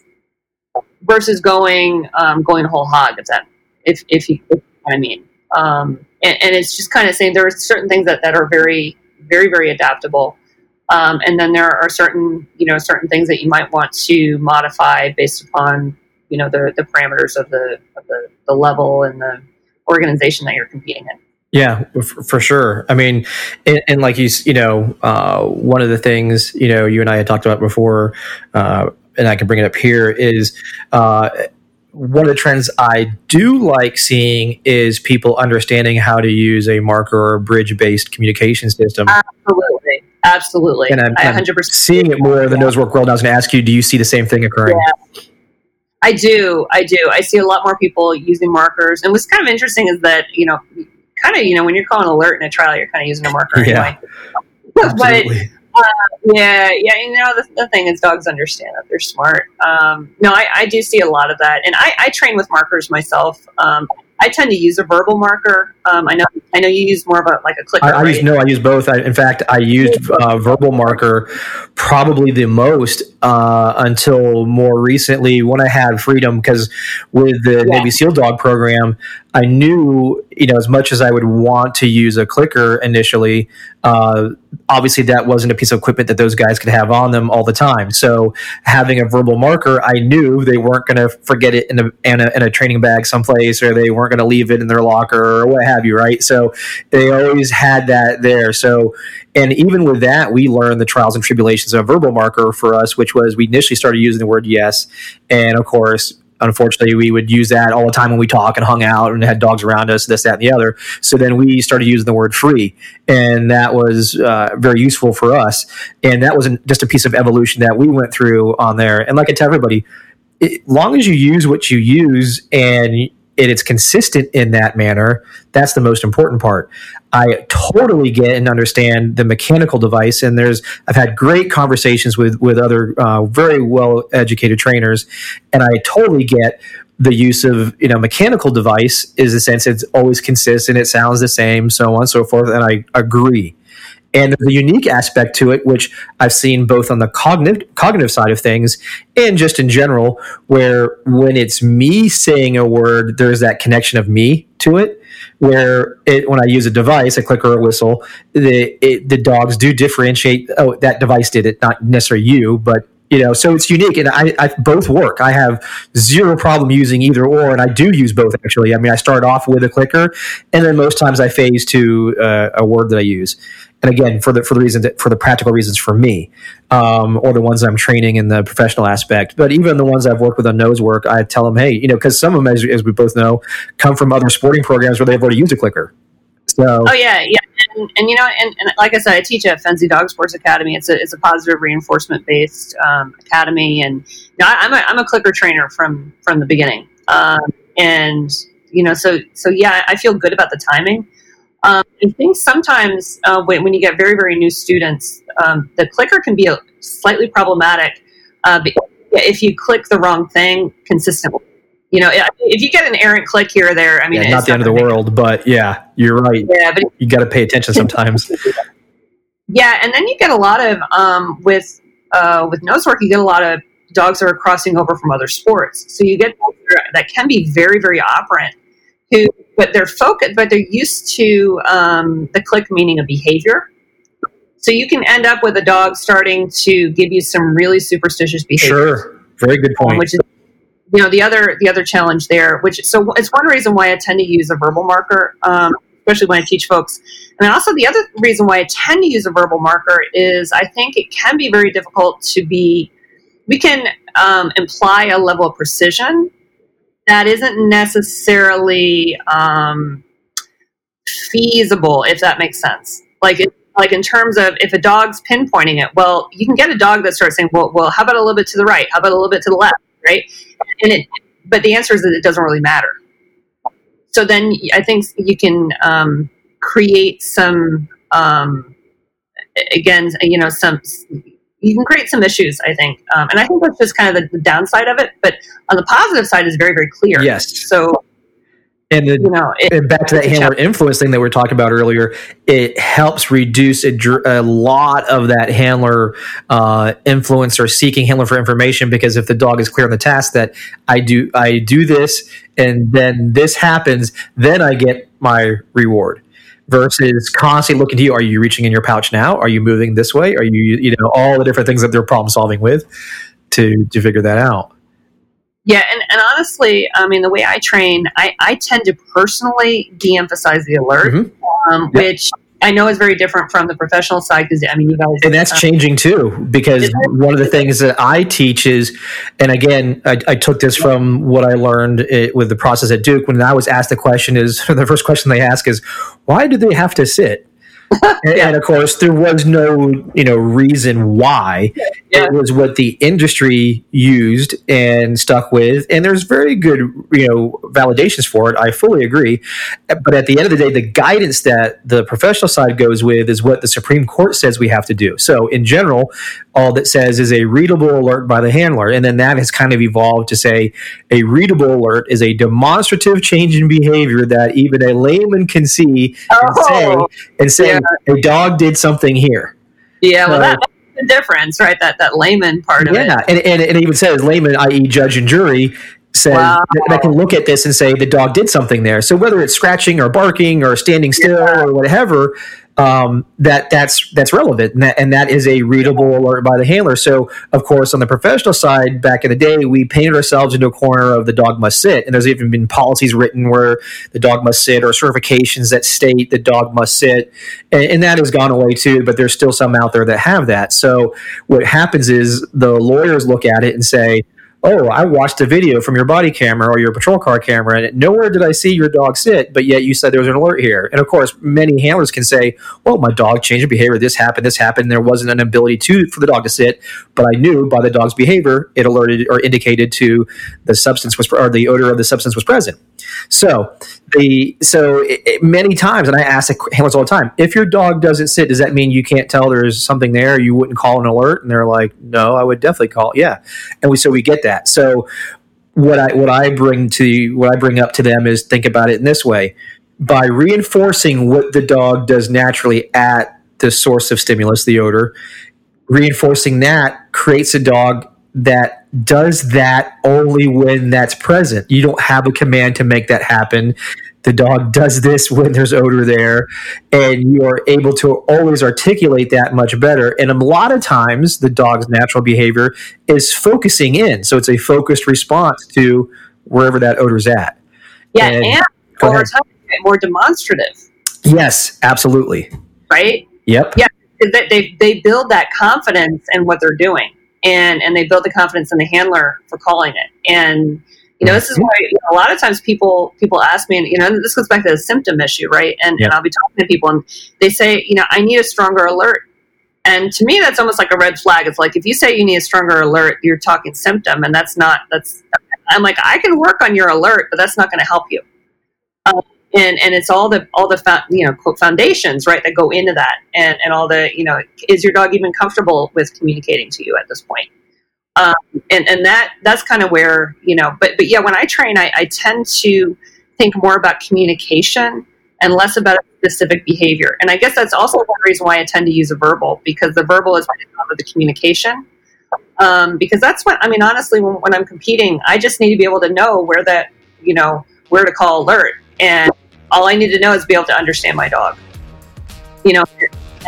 versus going um, going whole hog. If that if if you, if what I mean, um, and, and, it's just kind of saying there are certain things that, that are very very very adaptable, um, and then there are certain you know certain things that you might want to modify based upon you know the the parameters of the of the, the level and the organization that you're competing in. Yeah, for, for, sure. I mean, and, and, like you, you know, uh, one of the things you know you and I had talked about before uh, and I can bring it up here, is uh, one of the trends I do like seeing is people understanding how to use a marker or a bridge based communication system. Absolutely. Absolutely. And I'm, I'm 100% seeing it more in the nosework world. I was going to ask you, do you see the same thing occurring? Yeah. I do. I do. I see a lot more people using markers. And what's kind of interesting is that, you know, kind of, you know, when you're calling alert in a trial, you're kind of using a marker yeah. anyway. Absolutely. But uh, yeah, yeah. You know, the, the, thing is, dogs understand that they're smart. Um, no, I, I, do see a lot of that, and I, I train with markers myself. Um, I tend to use a verbal marker. Um, I know I know you use more of a like a clicker. I, I right? use no, I use both. I, in fact, I used uh, verbal marker probably the most uh, until more recently when I had freedom because with the yeah. Navy SEAL dog program, I knew you know as much as I would want to use a clicker initially. Uh, obviously, that wasn't a piece of equipment that those guys could have on them all the time. So having a verbal marker, I knew they weren't going to forget it in a, in a, in a training bag someplace, or they weren't going to leave it in their locker or what have you, right? So they always had that there. So and even with that, we learned the trials and tribulations of a verbal marker for us, which was we initially started using the word yes, and of course unfortunately, we would use that all the time when we talk and hung out and had dogs around us, this, that, and the other. So then we started using the word free, and that was uh, very useful for us. And that was just a piece of evolution that we went through on there. And like I tell everybody, as long as you use what you use and it is consistent in that manner, that's the most important part. I totally get and understand the mechanical device, and there's I've had great conversations with with other uh, very well educated trainers, and I totally get the use of you know mechanical device is a sense it's always consistent, it sounds the same, so on and so forth, and I agree. And the unique aspect to it, which I've seen both on the cognitive cognitive side of things and just in general, where when it's me saying a word, there's that connection of me to it. Where it, when I use a device, a clicker or a whistle, the it, the dogs do differentiate. Oh, that device did it, not necessarily you, but you know so it's unique and I, I, both work i have zero problem using either or and i do use both actually i mean i start off with a clicker and then most times i phase to uh, a word that i use and again for the for the reason that, for the practical reasons for me um, or the ones i'm training in the professional aspect. But even the ones i've worked with on nose work i tell them hey you know because some of them as, as we both know come from other sporting programs where they've already used a clicker. So oh yeah yeah. And, and you know and, and, like i said i teach at fenzi dog sports academy. It's a, it's a positive reinforcement based um, academy. And you know, I, am a, I'm a clicker trainer from from the beginning. Um, and you know so so yeah i feel good about the timing um, I think sometimes uh, when, when, you get very, very new students, um, the clicker can be a, slightly problematic uh, if you click the wrong thing consistently. You know, if you get an errant click here or there, I mean, yeah, not the end of the world, but yeah, you're right. Yeah, but you got to pay attention sometimes. yeah, and then you get a lot of um, with uh, with nose work. You get a lot of dogs that are crossing over from other sports, so you get that can be very, very operant who but they're focused but they're used to um, the click meaning of behavior so you can end up with a dog starting to give you some really superstitious behavior sure very good point which is you know the other the other challenge there, which so it's one reason why I tend to use a verbal marker, um, especially when I teach folks. And also the other reason why I tend to use a verbal marker is I think it can be very difficult to be. We can um, imply a level of precision that isn't necessarily um, feasible, if that makes sense. Like it, like in terms of if a dog's pinpointing it, well, you can get a dog that starts saying, well, well, how about a little bit to the right? How about a little bit to the left? Right? And it, but the answer is that it doesn't really matter. So then I think you can um, create some, um, again, you know, some you can create some issues, I think. Um, and I think that's just kind of the, the, downside of it. But on the positive side is very, very clear. Yes. So and, the, you know, it, and back to that handler influence thing that we were talking about earlier, it helps reduce a, a lot of that handler uh, influence or seeking handler for information because if the dog is clear on the task that I do, I do this, and then this happens, then I get my reward. Versus constantly looking to you. Are you reaching in your pouch now? Are you moving this way? Are you, you know, all the different things that they're problem solving with to to figure that out. Yeah, and, and honestly, I mean, the way I train, I, I tend to personally de emphasize the alert, mm-hmm. um, yep. which I know is very different from the professional side because I mean, you guys. And that's changing too, because one of the things that I teach is, and again, I, I took this from what I learned it, with the process at Duke. When I was asked the question, is the first question they ask is, why do they have to sit? And, and, of course, there was no you know reason why. Yeah. It was what the industry used and stuck with, and there's very good you know validations for it. I fully agree, but at the end of the day, the guidance that the professional side goes with is what the Supreme Court says we have to do. So, in general, all that says is a readable alert by the handler, and then that has kind of evolved to say a readable alert is a demonstrative change in behavior that even a layman can see oh. and say and say yeah. A dog did something here. Yeah, well, that, that's the difference, right? That that layman part of yeah. it. Yeah, and, and, and it even says layman, i.e., judge and jury, says wow. that can look at this and say the dog did something there. So whether it's scratching or barking or standing still yeah. or whatever, um, that that's that's relevant, and that, and that is a readable alert by the handler. So, of course, on the professional side, back in the day, we painted ourselves into a corner of the dog must sit, and there's even been policies written where the dog must sit, or certifications that state the dog must sit, and, and that has gone away too. But there's still some out there that have that. So, what happens is the lawyers look at it and say, oh, I watched a video from your body camera or your patrol car camera, and nowhere did I see your dog sit, but yet you said there was an alert here. And of course, many handlers can say, well, my dog changed behavior. This happened, this happened. There wasn't an ability to for the dog to sit, but I knew by the dog's behavior, it alerted or indicated to the substance was or the odor of the substance was present. So the so it, it, many times, and I ask handlers all the time, if your dog doesn't sit, does that mean you can't tell there's something there? You wouldn't call an alert, and they're like, no, I would definitely call. It. Yeah, and we so we get that. So what I what I bring to what I bring up to them is think about it in this way: by reinforcing what the dog does naturally at the source of stimulus, the odor, reinforcing that creates a dog that does that only when that's present. You don't have a command to make that happen. The dog does this when there's odor there, and you are able to always articulate that much better. And a lot of times, the dog's natural behavior is focusing in. So it's a focused response to wherever that odor's at. Yeah, and, and more, more demonstrative. Yes, absolutely. Right? Yep. Yeah, they, they, they build that confidence in what they're doing and and they build the confidence in the handler for calling it. And you know, this is why you know, a lot of times people people ask me, and you know, and this goes back to the symptom issue, right? And, and I'll be talking to people, and they say, you know, I need a stronger alert. And to me, that's almost like a red flag. It's like if you say you need a stronger alert, you're talking symptom, and that's not. That's I'm like I can work on your alert, but that's not going to help you. Um, and and it's all the all the you know quote foundations right that go into that and and all the you know is your dog even comfortable with communicating to you at this point? Um, and and that that's kind of where you know but but yeah when I train I, I tend to think more about communication and less about specific behavior. And I guess that's also one reason why I tend to use a verbal because the verbal is my top of the communication. Um, because that's what I mean honestly when, when I'm competing I just need to be able to know where that you know where to call alert. And all I need to know is be able to understand my dog. You know,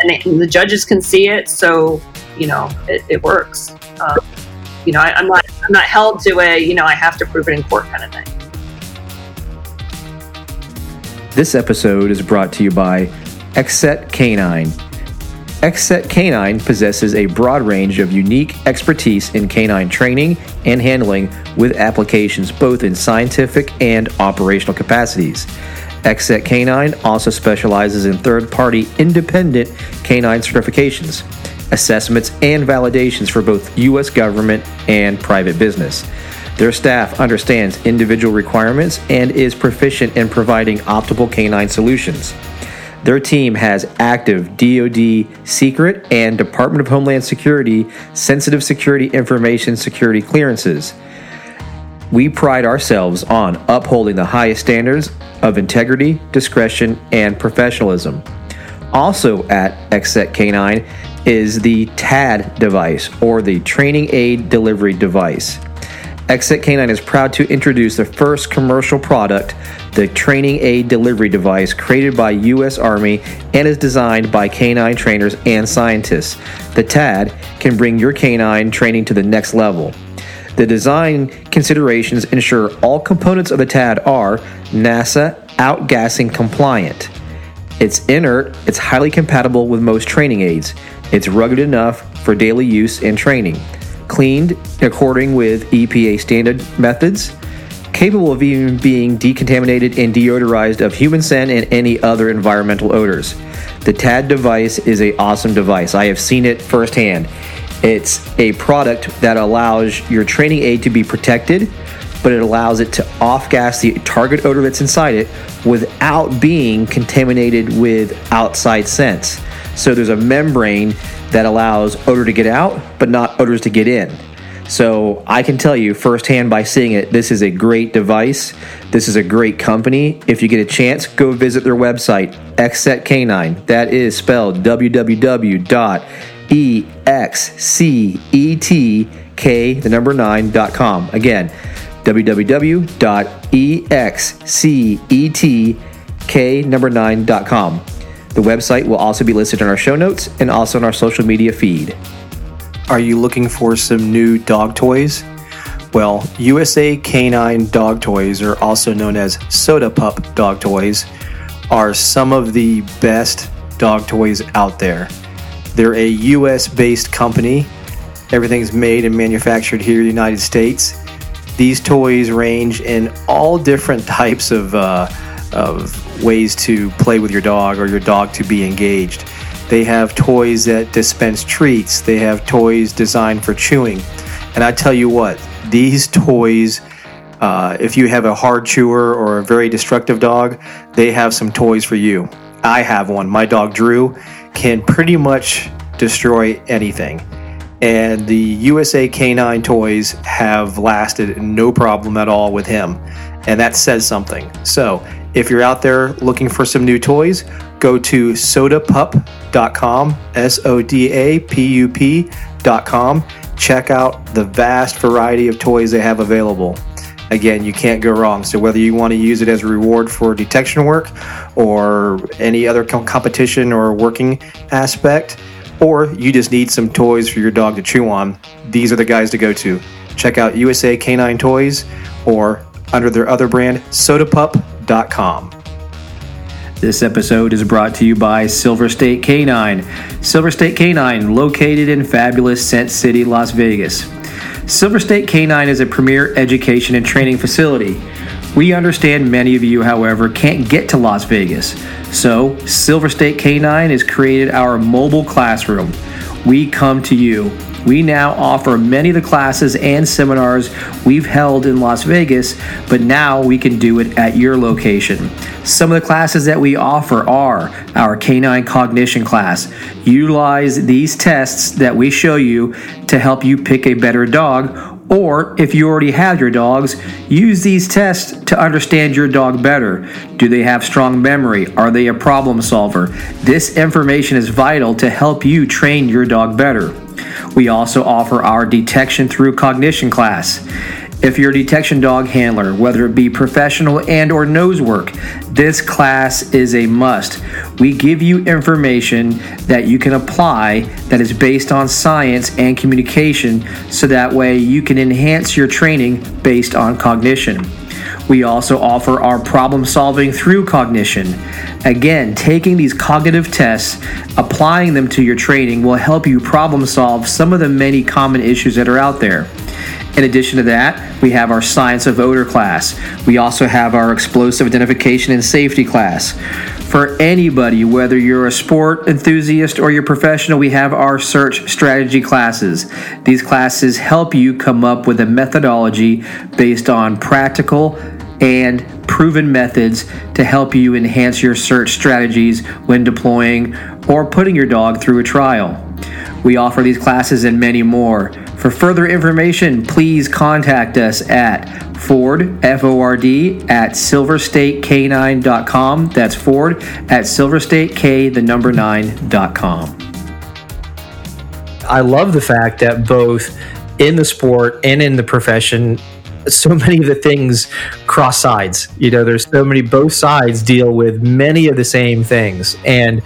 and, the judges can see it, so you know it, it works. Um, you know, I, I'm not I'm not held to a you know I have to prove it in court kind of thing. This episode is brought to you by Exet Canine. Exet Canine possesses a broad range of unique expertise in canine training and handling with applications both in scientific and operational capacities. Xset Canine also specializes in third party independent canine certifications, assessments, and validations for both U.S. government and private business. Their staff understands individual requirements and is proficient in providing optimal canine solutions. Their team has active DoD secret and Department of Homeland Security sensitive security information security clearances. We pride ourselves on upholding the highest standards of integrity, discretion, and professionalism. Also at Xset Canine is the TAD device or the Training Aid Delivery Device. Xset Canine is proud to introduce the first commercial product, the Training Aid Delivery Device, created by U.S. Army and is designed by canine trainers and scientists. The TAD can bring your canine training to the next level. The design considerations ensure all components of the TAD are NASA outgassing compliant. It's inert, it's highly compatible with most training aids. It's rugged enough for daily use and training. Cleaned according with EPA standard methods. Capable of even being decontaminated and deodorized of human scent and any other environmental odors. The TAD device is a awesome device. I have seen it firsthand. It's a product that allows your training aid to be protected, but it allows it to off gas the target odor that's inside it without being contaminated with outside scents. So there's a membrane that allows odor to get out, but not odors to get in. So I can tell you firsthand by seeing it, this is a great device. This is a great company. If you get a chance, go visit their website, Xset Canine. That is spelled www E X C E T K, the number nine, dot com. Again, www.excetek, number nine, dot com. The website will also be listed in our show notes and also in our social media feed. Are you looking for some new dog toys? Well, USA Canine Dog Toys, or also known as Soda Pup Dog Toys, are some of the best dog toys out there. They're a US based company. Everything's made and manufactured here in the United States. These toys range in all different types of, uh, of ways to play with your dog or your dog to be engaged. They have toys that dispense treats, they have toys designed for chewing. And I tell you what, these toys, uh, if you have a hard chewer or a very destructive dog, they have some toys for you. I have one. My dog Drew can pretty much destroy anything. And the USA Canine toys have lasted no problem at all with him. And that says something. So, if you're out there looking for some new toys, go to sodapup.com, S O D A P U P.com. Check out the vast variety of toys they have available again, you can't go wrong. So whether you want to use it as a reward for detection work or any other competition or working aspect, or you just need some toys for your dog to chew on, these are the guys to go to. Check out USA Canine Toys or under their other brand, sodapup.com. This episode is brought to you by Silver State Canine. Silver State Canine, located in fabulous Scent City, Las Vegas. Silver State Canine is a premier education and training facility. We understand many of you, however, can't get to Las Vegas. So, Silver State Canine has created our mobile classroom. We come to you. We now offer many of the classes and seminars we've held in Las Vegas, but now we can do it at your location. Some of the classes that we offer are our canine cognition class. Utilize these tests that we show you to help you pick a better dog or if you already have your dogs, use these tests to understand your dog better. Do they have strong memory? Are they a problem solver? This information is vital to help you train your dog better. We also offer our detection through cognition class. If you're a detection dog handler, whether it be professional and or nose work, this class is a must. We give you information that you can apply that is based on science and communication so that way you can enhance your training based on cognition. We also offer our problem solving through cognition. Again, taking these cognitive tests, applying them to your training will help you problem solve some of the many common issues that are out there. In addition to that, we have our Science of Odor class. We also have our Explosive Identification and Safety class. For anybody, whether you're a sport enthusiast or you're professional, we have our search strategy classes. These classes help you come up with a methodology based on practical and proven methods to help you enhance your search strategies when deploying or putting your dog through a trial. We offer these classes and many more. For further information, please contact us at Ford, F O R D, at silverstatecanine.com. That's Ford at silverstatek, the number 9.com. I love the fact that both in the sport and in the profession, so many of the things cross sides. You know, there's so many, both sides deal with many of the same things. And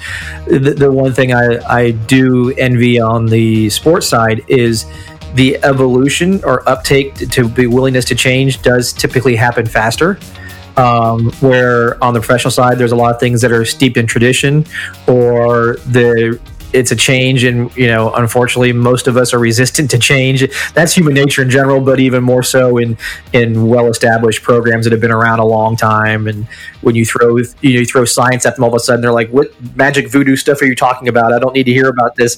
the, the one thing I, I do envy on the sports side is the evolution or uptake to be willingness to change does typically happen faster. Um, where on the professional side, there's a lot of things that are steeped in tradition, or the it's a change and you know unfortunately most of us are resistant to change. That's human nature in general but even more so in in well established programs that have been around a long time. And when you throw you, know, you throw science at them all of a sudden they're like what magic voodoo stuff are you talking about? I don't need to hear about this.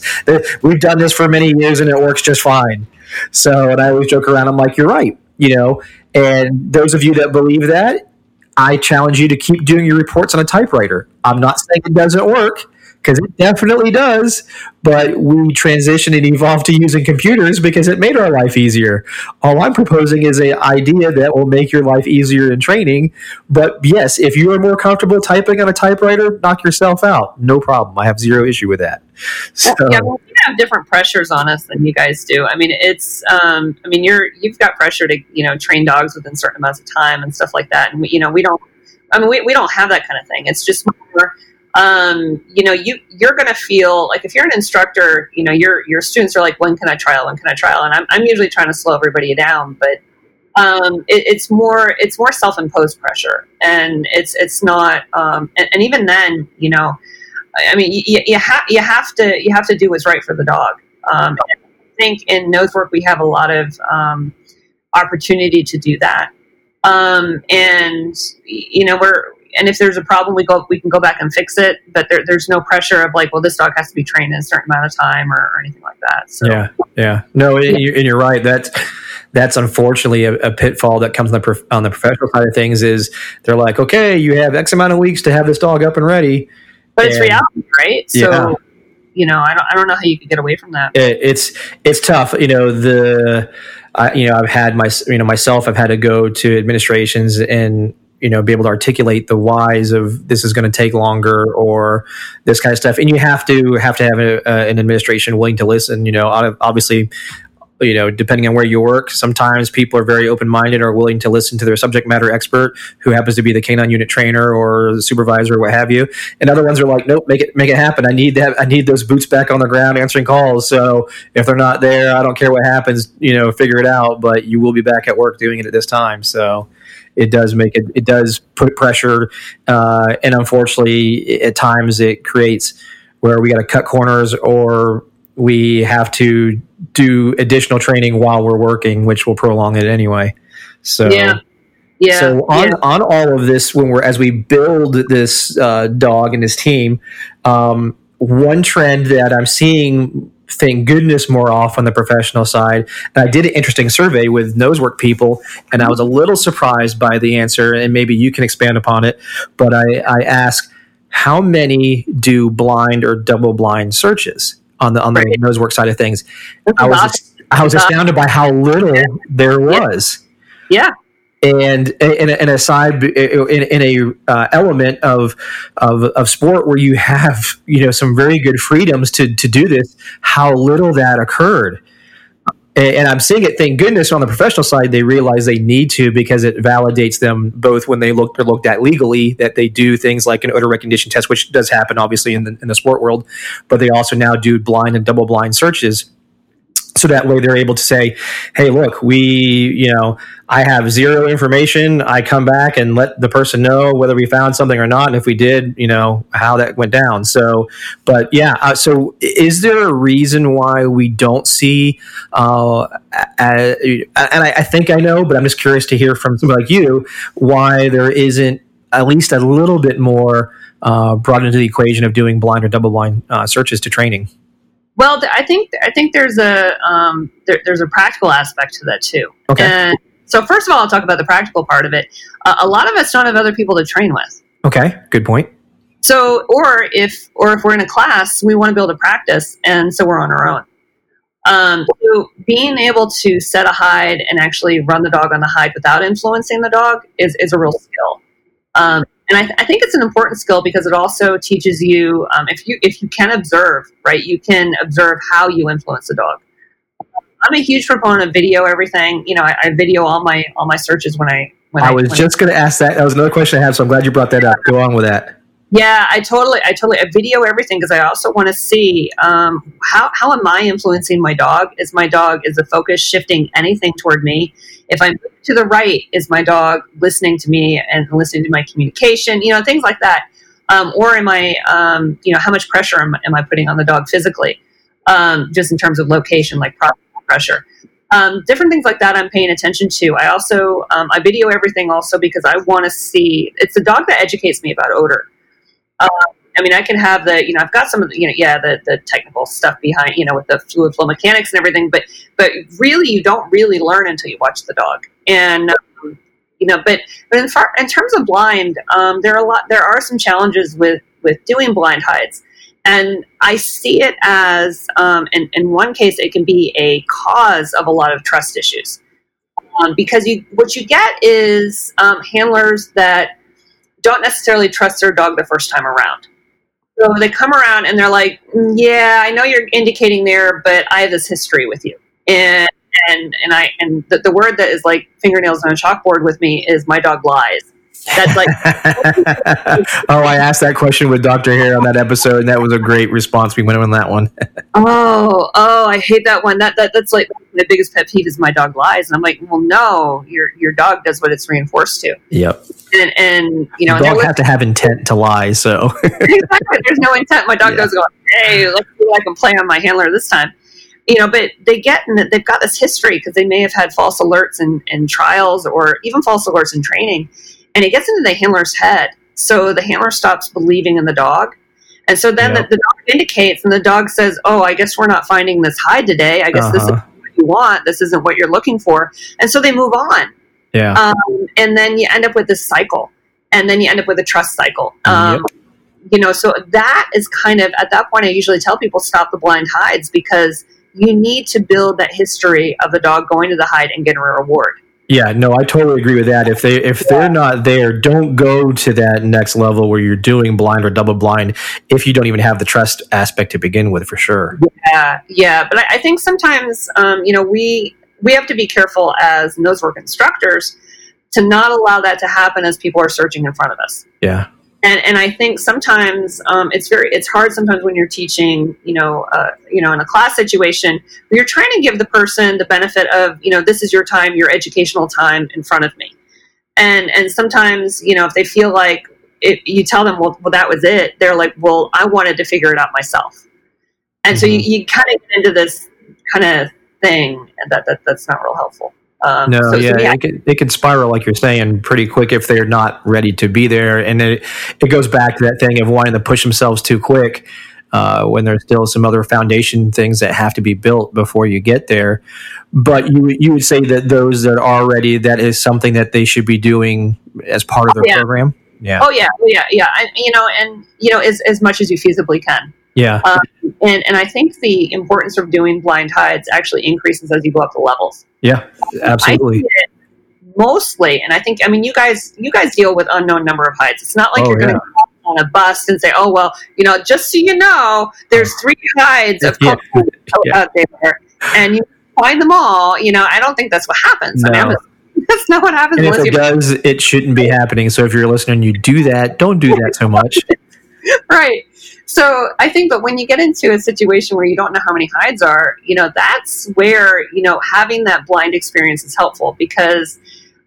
We've done this for many years and it works just fine. So and i always joke around i'm like you're right you know? And those of you that believe that I challenge you to keep doing your reports on a typewriter. I'm not saying it doesn't work because it definitely does. But we transitioned and evolved to using computers because it made our life easier. All I'm proposing is an idea that will make your life easier in training. But yes, if you are more comfortable typing on a typewriter, knock yourself out. No problem. I have zero issue with that. So. Yeah, well, we have different pressures on us than you guys do. I mean, it's, um, I mean, you're, you've got pressure to, you know, train dogs within certain amounts of time and stuff like that. And we, you know, we don't, I mean, we, we don't have that kind of thing. It's just more, um, you know, you you're going to feel like if you're an instructor, you know, your your students are like, when can I trial? When can I trial? And I'm I'm usually trying to slow everybody down, but um, it, it's more it's more self imposed pressure, and it's it's not, um, and, and, even then, you know, I mean, you, you have you have to you have to do what's right for the dog. Um, I think in nose work we have a lot of um, opportunity to do that. Um, and you know we're and if there's a problem, we go we can go back and fix it. But there, there's no pressure of like, well, this dog has to be trained in a certain amount of time or, or anything like that. So yeah, yeah, no, and, you, and you're right. That's that's unfortunately a, a, pitfall that comes on the prof- on the professional side of things. Is they're like, okay, you have X amount of weeks to have this dog up and ready, but and, it's reality, right? So. Yeah. You know, I don't, I don't know how you could get away from that. It, it's it's tough. You know the, I, you know I've had my you know myself I've had to go to administrations and you know be able to articulate the whys of this is going to take longer or this kind of stuff. And you have to have to have a, a, an administration willing to listen you know obviously you know depending on where you work sometimes people are very open-minded or willing to listen to their subject matter expert who happens to be the canine unit trainer or the supervisor or what have you. And other ones are like nope make it make it happen. I need that i need those boots back on the ground answering calls. So if they're not there i don't care what happens you know figure it out. But you will be back at work doing it at this time. So it does make it it does put pressure, uh, and unfortunately, at times it creates where we got to cut corners or we have to do additional training while we're working, which will prolong it anyway. So. Yeah. Yeah, so on, yeah. on all of this, when we're as we build this uh, dog and his team, um, one trend that I'm seeing thank goodness more off on the professional side. And I did an interesting survey with nosework people, and I was a little surprised by the answer, and maybe you can expand upon it. But I, I asked, how many do blind or double blind searches on the on the right. nosework side of things? I was I was astounded by how little there was. Yeah and in a, side in, in a uh, element of, of of sport where you have you know some very good freedoms to to do this, how little that occurred. and I'm seeing it. Thank goodness on the professional side, they realize they need to because it validates them both when they look are looked at legally that they do things like an odor recognition test, which does happen obviously in the in the sport world, but they also now do blind and double blind searches so that way they're able to say hey look we you know i have zero information. I come back and let the person know whether we found something or not. And if we did you know how that went down. So but yeah uh, so is there a reason why we don't see uh, and I, I think i know but i'm just curious to hear from somebody like you why there isn't at least a little bit more uh, brought into the equation of doing blind or double blind uh, searches to training well, I think I think there's a um, there, there's a practical aspect to that too. Okay. And so first of all, I'll talk about the practical part of it. Uh, a lot of us don't have other people to train with. Okay, good point. So, or if or if we're in a class, we want to be able to practice, and so we're on our own. Um, so being able to set a hide and actually run the dog on the hide without influencing the dog is, is a real skill. Um, and I, th- I, think it's an important skill because it also teaches you um, if you if you can observe right you can observe how you influence a dog. I'm a huge proponent of video everything. You know i, I video all my all my searches when i when i, I was just going to ask that. That was another question i have so i'm glad you brought that up. Go on with that yeah i totally i totally I video everything because i also want to see um, how, how am i influencing my dog is my dog is the focus shifting anything toward me if I'm to the right, is my dog listening to me and listening to my communication? You know, things like that. Um, or am I, um, you know, how much pressure am, am, I putting on the dog physically, um, just in terms of location, like pressure? Um, different things like that I'm paying attention to. I also um, I video everything also because I want to see. It's the dog that educates me about odor. Um, I mean, I can have the, you know, I've got some of the, you know, yeah, the, the technical stuff behind, you know, with the fluid flow mechanics and everything, but, but really, you don't really learn until you watch the dog. And, um, you know, but, but in, far, in terms of blind, um, there are a lot, there are some challenges with, with doing blind hides. And I see it as, um, in, in one case, it can be a cause of a lot of trust issues. Um, because you, what you get is um, handlers that don't necessarily trust their dog the first time around. So they come around and they're like, mm, "Yeah, I know you're indicating there, but I have this history with you." And and and I and the, the word that is like fingernails on a chalkboard with me is my dog lies. That's like. oh, I asked that question with Doctor Hare on that episode, and that was a great response. We went on that one. oh, oh, I hate that one. That, that that's like my biggest pet peeve is my dog lies, and I'm like, well, no, your your dog does what it's reinforced to. Yep. And and you know, you don't have to have intent to lie. So exactly, there's no intent. My dog yeah. does go, hey, let's see if I can play on my handler this time you know, but they get and they've got this history because they may have had false alerts and, and trials or even false alerts in training and it gets into the handler's head. So the handler stops believing in the dog. And so then yep. the, the, dog indicates, and the dog says, Oh, I guess we're not finding this hide today. I guess uh-huh. this is uh-huh. what you want. This isn't what you're looking for. And so they move on. Yeah. Um, and then you end up with this cycle. And then you end up with a trust cycle. Um, yep. You know, so that is kind of, at that point, I usually tell people stop the blind hides because you need to build that history of the dog going to the hide and getting a reward. Yeah, no, I totally agree with that. If they if they're not there, don't go to that next level where you're doing blind or double blind if you don't even have the trust aspect to begin with, for sure. Yeah, yeah, but I, I think sometimes um, you know we we have to be careful as nosework instructors to not allow that to happen as people are searching in front of us. Yeah and and I think sometimes um, it's very it's hard sometimes when you're teaching you know uh, you know in a class situation where you're trying to give the person the benefit of you know this is your time your educational time in front of me. And and sometimes you know if they feel like it, you tell them well, well that was it they're like well I wanted to figure it out myself. And mm-hmm. so you, you kind of get into this kind of thing that, that that's not real helpful um, no, so, yeah, so yeah. It, can, it can spiral, like you're saying, pretty quick if they're not ready to be there. And it, it goes back to that thing of wanting to push themselves too quick uh, when there's still some other foundation things that have to be built before you get there. But you, you would say that those that are ready, that is something that they should be doing as part of their yeah. program? Yeah. Oh, yeah. Yeah. Yeah. I, you know, and, you know, as, as much as you feasibly can. Yeah. Um, and, and I think the importance of doing blind hides actually increases as you go up the levels. Yeah, absolutely. Mostly, and I think I mean you guys you guys deal with unknown number of hides. It's not like oh, you're going to on a bus and say, "Oh well, you know, just so you know, there's three hides of yeah. out there," and you find them all. You know, I don't think that's what happens. No. I mean, that's not what happens. And if it does, it shouldn't be happening. So if you're listening, and you do that. Don't do that so much. right. So I think, but when you get into a situation where you don't know how many hides are, you know, that's where you know having that blind experience is helpful because,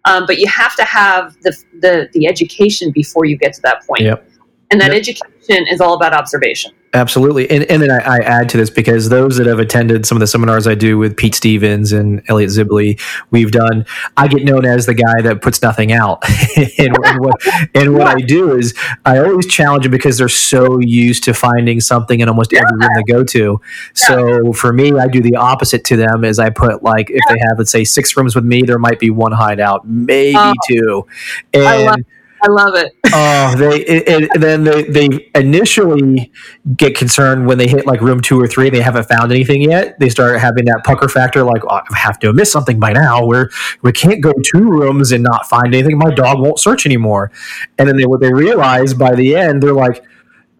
um, but you have to have the the the education before you get to that point. Yep. And that Yep. education is all about observation. Absolutely. And, and then I, I add to this because those that have attended some of the seminars I do with Pete Stevens and Elliot Zibley, we've done, I get known as the guy that puts nothing out. and, and what, and what I do is I always challenge them because they're so used to finding something in almost every room they go to. So for me, I do the opposite to them is I put like, if they have, let's say six rooms with me, there might be one hideout, maybe Oh. two. And I love it. oh, they and and then they they initially get concerned when they hit like room two or three. They haven't found anything yet. They start having that pucker factor, like oh, I have to missed something by now. Where we can't go two rooms and not find anything. My dog won't search anymore. And then they what they realize by the end, they're like.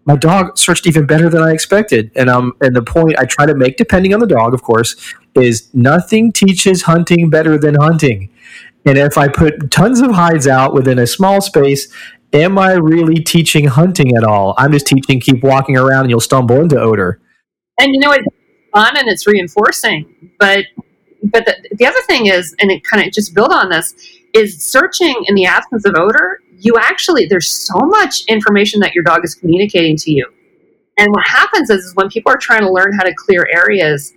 My dog searched even better than I expected, and um, and the point I try to make, depending on the dog, of course, is nothing teaches hunting better than hunting. And if I put tons of hides out within a small space, am I really teaching hunting at all? I'm just teaching keep walking around and you'll stumble into odor. and you know it's fun and it's reinforcing but but the, the other thing is and it kind of just build on this is searching in the absence of odor you actually there's so much information that your dog is communicating to you and what happens is, is when people are trying to learn how to clear areas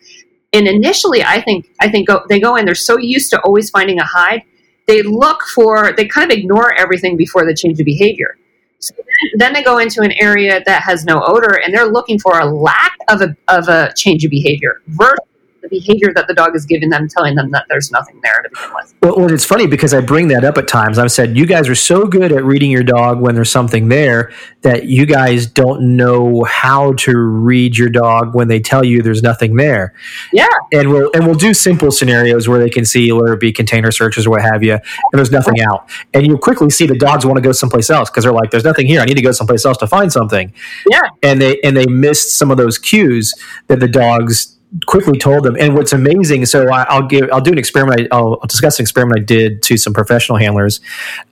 and initially i think i think go, they go in they're so used to always finding a hide they look for they kind of ignore everything before the change of behavior. So then, they go into an area that has no odor and they're looking for a lack of a, of a change of behavior versus the behavior that the dog is giving them, telling them that there's nothing there to begin with. Well, well, it's funny because I bring that up at times. I've said you guys are so good at reading your dog when there's something there that you guys don't know how to read your dog when they tell you there's nothing there. Yeah. And we'll and we'll do simple scenarios where they can see whether it be container searches or what have you, and there's nothing out. And you'll quickly see the dogs want to go someplace else because they're like, "There's nothing here. I need to go someplace else to find something." Yeah. and they and they missed some of those cues that the dogs quickly told them. And what's amazing, so I, I'll give I'll do an experiment. I, I'll, I'll discuss an experiment I did to some professional handlers,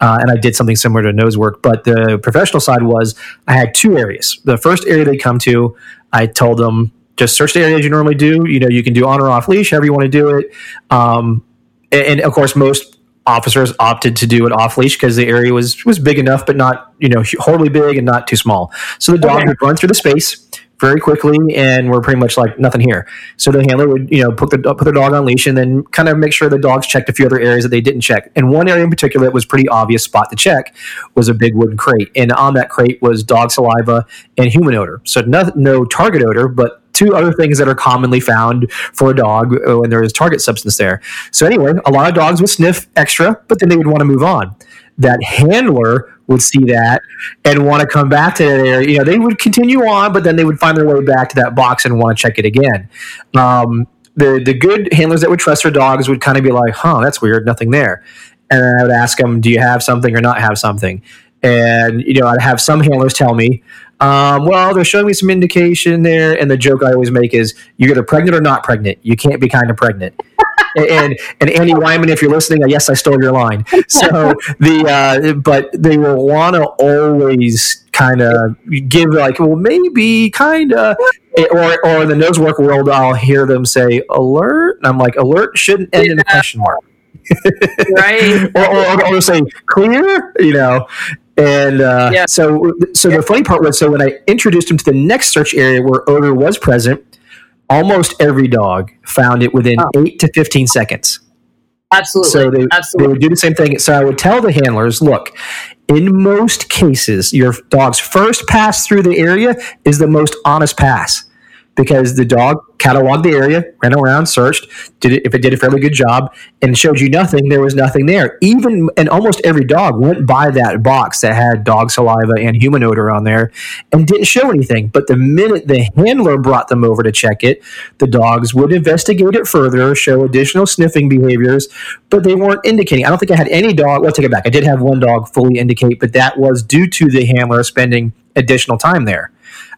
uh, and I did something similar to nose work. But the professional side was I had two areas. The first area they come to, I told them just search the area as you normally do. You know, you can do on or off leash, however you want to do it. Um, and, and of course, most officers opted to do it off leash because the area was was big enough, but not you know horribly big and not too small. So the dog Okay. would run through the space very quickly, and we're pretty much like nothing here. So the handler would you know put the put their dog on leash and then kind of make sure the dogs checked a few other areas that they didn't check. And one area in particular that was pretty obvious spot to check was a big wooden crate, and on that crate was dog saliva and human odor. So no, no target odor, but two other things that are commonly found for a dog when there is target substance there. So anyway, a lot of dogs would sniff extra, but then they would want to move on. That handler would see that and want to come back to area. You know, they would continue on, but then they would find their way back to that box and want to check it again. Um, the the good handlers that would trust their dogs would kind of be like, "Huh, that's weird, nothing there." And then I would ask them, "Do you have something or not have something?" And you know, I'd have some handlers tell me, um, "Well, they're showing me some indication there." And the joke I always make is, "You're either pregnant or not pregnant. You can't be kind of pregnant." and and Andy Wyman, if you're listening, yes, I stole your line. So the uh, but they will want to always kind of give like, well, maybe kind of, or or in the nose work world, I'll hear them say alert, and I'm like, alert shouldn't end in a question mark, Right. or or, or say clear, you know. And uh, Yeah. so, so the funny part was, so when I introduced him to the next search area where odor was present, almost every dog found it within Oh. eight to fifteen seconds. Absolutely. So they, they would do the same thing. So I would tell the handlers, look, in most cases, your dog's first pass through the area is the most honest pass because the dog cataloged the area, ran around, searched, did it if it did a fairly good job, and showed you nothing, there was nothing there. Even and almost every dog went by that box that had dog saliva and human odor on there and didn't show anything. But the minute the handler brought them over to check it, the dogs would investigate it further, show additional sniffing behaviors, but they weren't indicating. I don't think I had any dog. Well, take it back. I did have one dog fully indicate, but that was due to the handler spending additional time there.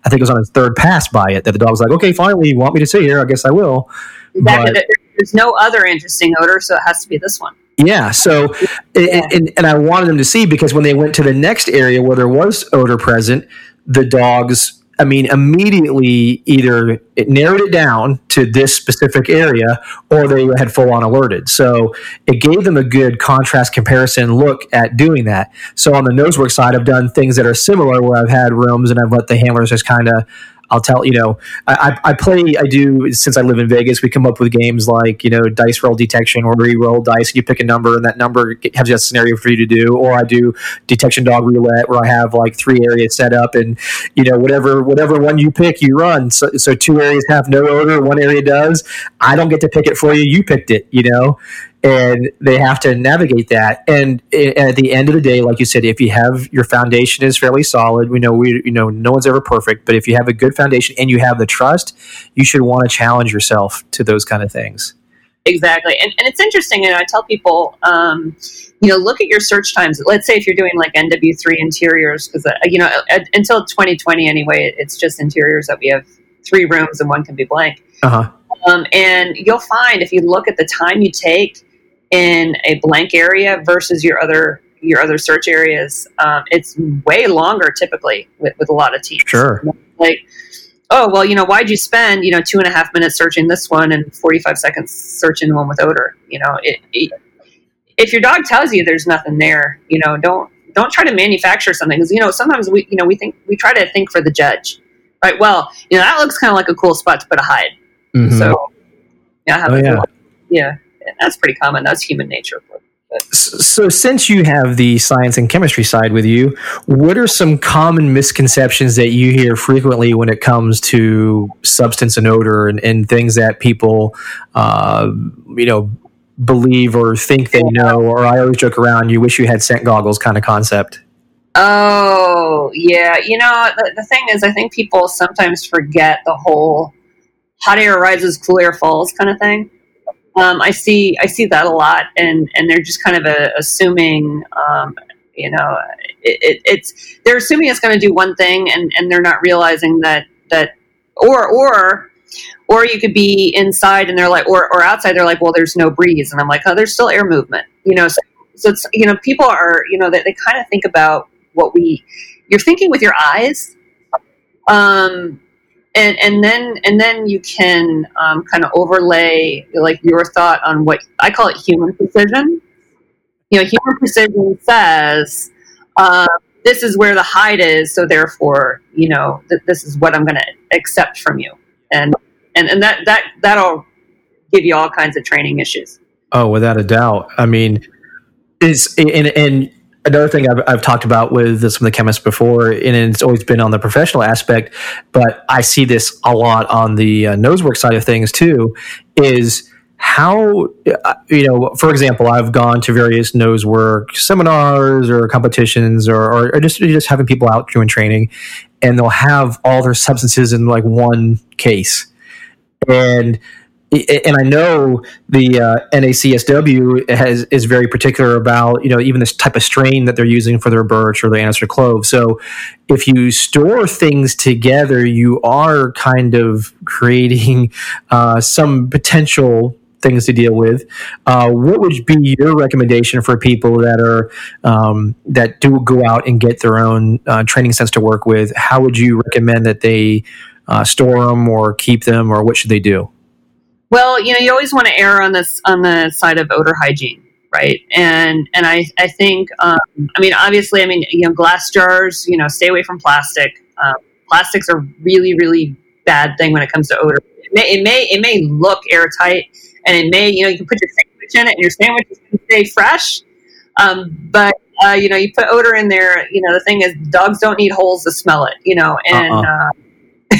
I think it was on his third pass by it that the dog was like, "Okay, finally, you want me to sit here? I guess I will." Exactly. But- there's no other interesting odor, so it has to be this one. Yeah. So, yeah. And, and I wanted them to see because when they went to the next area where there was odor present, the dogs I mean, immediately either it narrowed it down to this specific area or they had full on alerted. So it gave them a good contrast comparison look at doing that. So on the nosework side, I've done things that are similar where I've had rooms and I've let the handlers just kind of I'll tell you know I, I play I do since I live in Vegas we come up with games like you know dice roll detection where you roll dice and you pick a number and that number has a scenario for you to do. Or I do detection dog roulette where I have like three areas set up and you know whatever whatever one you pick you run. So, so two areas have no odor one area does. I don't get to pick it for you. You picked it you know and they have to navigate that. And at the end of the day, like you said, if you have your foundation is fairly solid, we know we you know no one's ever perfect, but if you have a good foundation and you have the trust, you should want to challenge yourself to those kind of things. Exactly, and, and it's interesting. And I tell people, um, you know, look at your search times. Let's say if you're doing like NW three interiors, because uh, you know until 2020 anyway, it's just interiors that we have three rooms and one can be blank. Uh-huh. Um, and you'll find if you look at the time you take in a blank area versus your other your other search areas, um, it's way longer typically with, with a lot of teams. Sure. Like, oh well, you know, why'd you spend you know two and a half minutes searching this one and forty five seconds searching one with odor? You know, it, it, if your dog tells you there's nothing there, you know, don't don't try to manufacture something because you know sometimes we you know we think we try to think for the judge, right? Well, you know that looks kind of like a cool spot to put a hide. Mm-hmm. So yeah, oh, yeah. yeah that's pretty common. That's human nature. So, since you have the science and chemistry side with you, what are some common misconceptions that you hear frequently when it comes to substance and odor and, and things that people, uh, you know, believe or think they know? Or I always joke around, you wish you had scent goggles kind of concept. Oh, yeah. You know, the, the thing is, I think people sometimes forget the whole hot air rises, cool air falls kind of thing. Um, I see I see that a lot, and and they're just kind of a, uh, assuming, um, you know, it, it, it's they're assuming it's going to do one thing, and and they're not realizing that that or or or you could be inside and they're like or or outside they're like well there's no breeze. And i'm like oh there's still air movement you know so, so it's you know people are you know they, they kind of think about what we you're thinking with your eyes um and and then and then you can um, kind of overlay like your thought on what I call it human precision. You know, human precision says uh, this is where the hide is, so therefore, you know, th- this is what I'm going to accept from you, and and and that that that'll give you all kinds of training issues. Oh, without a doubt. I mean, is and and another thing I've, I've, talked about with some of the chemists before, and it's always been on the professional aspect, but I see this a lot on the uh, nosework side of things too, is how, uh, you know, for example, I've gone to various nosework seminars or competitions or, or just, just having people out doing training, and they'll have all their substances in like one case. And and I know the uh, NACSW has is very particular about you know even this type of strain that they're using for their birch or their anise clove. So if you store things together, you are kind of creating uh, some potential things to deal with. Uh, what would be your recommendation for people that are um, that do go out and get their own uh, training sets to work with? How would you recommend that they uh, store them or keep them, or what should they do? Well, you know, you always want to err on this on the side of odor hygiene, right? And and I I think um, I mean obviously I mean you know glass jars you know stay away from plastic. Um, plastics are really really bad thing when it comes to odor. It may it may it may look airtight and it may you know you can put your sandwich in it and your sandwich is going to stay fresh, um, but uh, you know you put odor in there. You know the thing is dogs don't need holes to smell it. You know and. Uh-uh. Uh,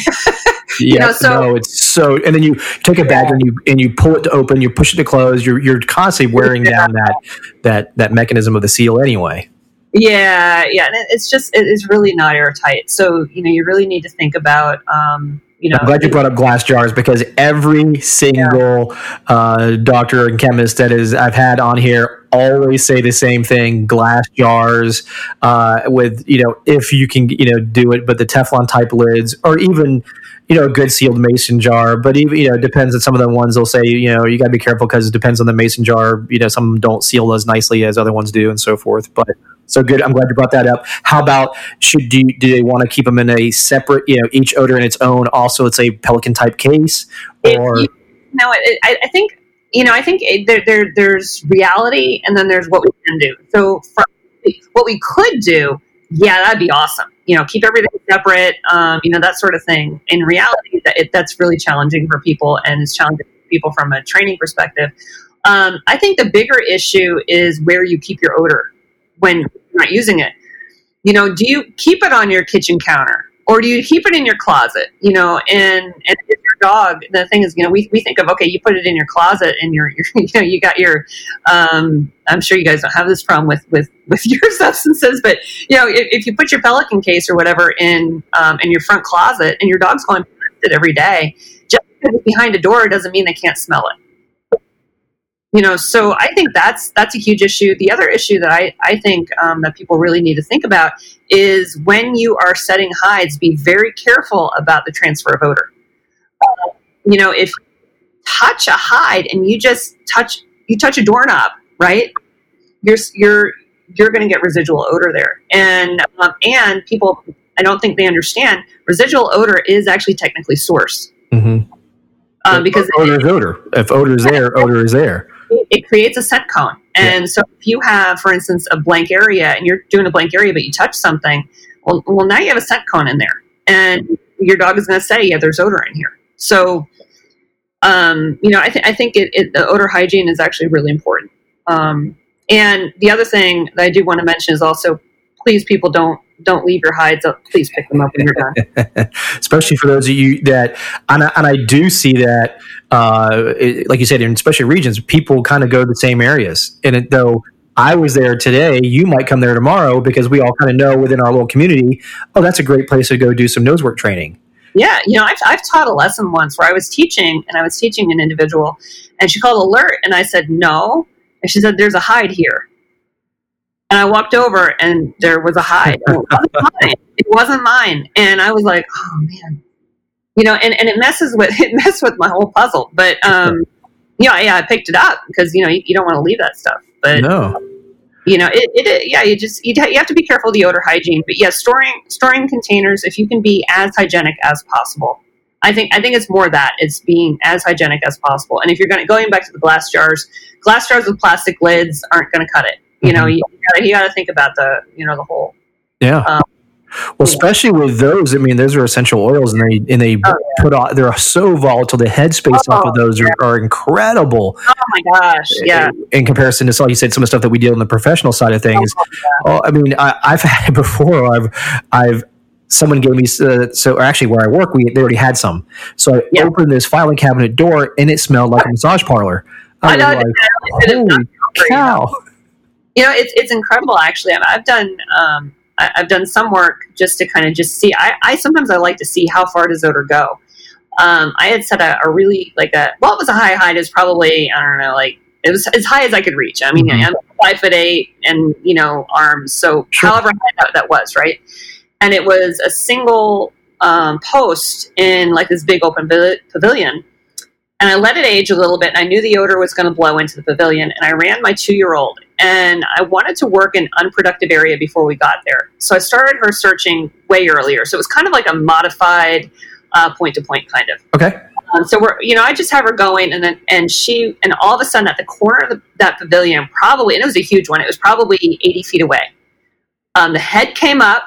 yeah, you know, so no, it's so, and then you take a bag and you and you pull it to open, you push it to close. You're you're constantly wearing yeah. down that that that mechanism of the seal anyway. Yeah, yeah, and it's just it's really not airtight. So you know, you really need to think about. Um, you know, I'm glad you brought up glass jars because every single yeah. uh, doctor and chemist that is I've had on here always say the same thing: glass jars uh, with you know if you can you know do it, but the Teflon type lids, or even you know a good sealed mason jar. But even you know it depends on some of the ones they'll say you know you got to be careful because it depends on the mason jar. You know some don't seal as nicely as other ones do, and so forth. But so good. I'm glad you brought that up. How about should do, do they want to keep them in a separate, you know, each odor in its own? Also, it's a Pelican type case, or you, no? I, think you know. I think it, there, there, there's reality, and then there's what we can do. So, what we could do, yeah, that'd be awesome. You know, keep everything separate. Um, you know, that sort of thing. In reality, that it, that's really challenging for people, and it's challenging for people from a training perspective. Um, I think the bigger issue is where you keep your odor when you're not using it. You know, do you keep it on your kitchen counter or do you keep it in your closet? You know, and and if your dog, the thing is, you know, we, we think of okay, you put it in your closet and you're you know you got your. Um, I'm sure you guys don't have this problem with with with your substances, but you know, if, if you put your Pelican case or whatever in um, in your front closet and your dog's going to it every day, just because it's behind a door doesn't mean they can't smell it you know so i think that's that's a huge issue. The other issue that i, I think um, that people really need to think about is when you are setting hides be very careful about the transfer of odor. Uh, you know if you touch a hide and you just touch you touch a doorknob right? You're you're you're going to get residual odor there. And um, and people i don't think they understand residual odor is actually technically source. Mm-hmm. um, because odor is odor. If odor is there odor is there it creates a scent cone. And yeah. so if you have, for instance, a blank area and you're doing a blank area, but you touch something, well, well now you have a scent cone in there. And your dog is going to say, yeah, there's odor in here. So, um, you know, I, th- I think it, it, the odor hygiene is actually really important. Um, and the other thing that I do want to mention is also, please, people don't don't leave your hides up. Please pick them up when you're done. especially for those of you that, and I, and I do see that, uh, it, like you said, in especially regions, people kind of go to the same areas. And it, though I was there today, you might come there tomorrow because we all kind of know within our little community, oh, that's a great place to go do some nosework training. Yeah, you know, I've, I've taught a lesson once where I was teaching and I was teaching an individual and she called alert and I said, no. And she said, there's a hide here. And I walked over and there was a hide. It wasn't mine. It wasn't mine. And I was like, oh man. You know, and, and it messes with it messed with my whole puzzle. But um yeah, yeah, I picked it up because you know you, you don't want to leave that stuff. But no. You know, it, it yeah, you just you, you have to be careful of the odor hygiene. But yeah, storing storing containers if you can be as hygienic as possible. I think I think it's more that it's being as hygienic as possible. And if you're going going back to the glass jars, glass jars with plastic lids aren't going to cut it. You know, mm-hmm. you, gotta, you got to think about the you know the whole. Yeah. Um, well, especially with those, I mean, those are essential oils, and they and they oh, yeah. put on. They're so volatile. The headspace oh, off of those yeah. are, are, incredible. Oh my gosh! Yeah. In, comparison to, like you said, some of the stuff that we deal in the professional side of things. Oh, oh I mean, I, have had it before. I've I've someone gave me uh, so or actually where I work, we they already had some. So I yeah. opened this filing cabinet door, and it smelled like a massage parlor. I, I know. Like, Holy cow! You know, it's it's incredible. Actually, I've done um, I, have done some work just to kind of just see. I, I sometimes I like to see how far does odor go. Um, I had set a, a, really like a well, it was a high height. Is probably I don't know like it was as high as I could reach. I mean, mm-hmm. I'm five foot eight and you know arms, so sure. however high that, that, was, right? And it was a single um, post in like this big open pavilion. And I let it age a little bit, and I knew the odor was going to blow into the pavilion. And I ran my two year old, and I wanted to work in unproductive area before we got there. So I started her searching way earlier. So it was kind of like a modified point to point kind of. Okay. Um, so we're, you know, I just have her going, and then and she, and all of a sudden, at the corner of the, that pavilion, probably, and it was a huge one. It was probably eighty feet away. Um, the head came up,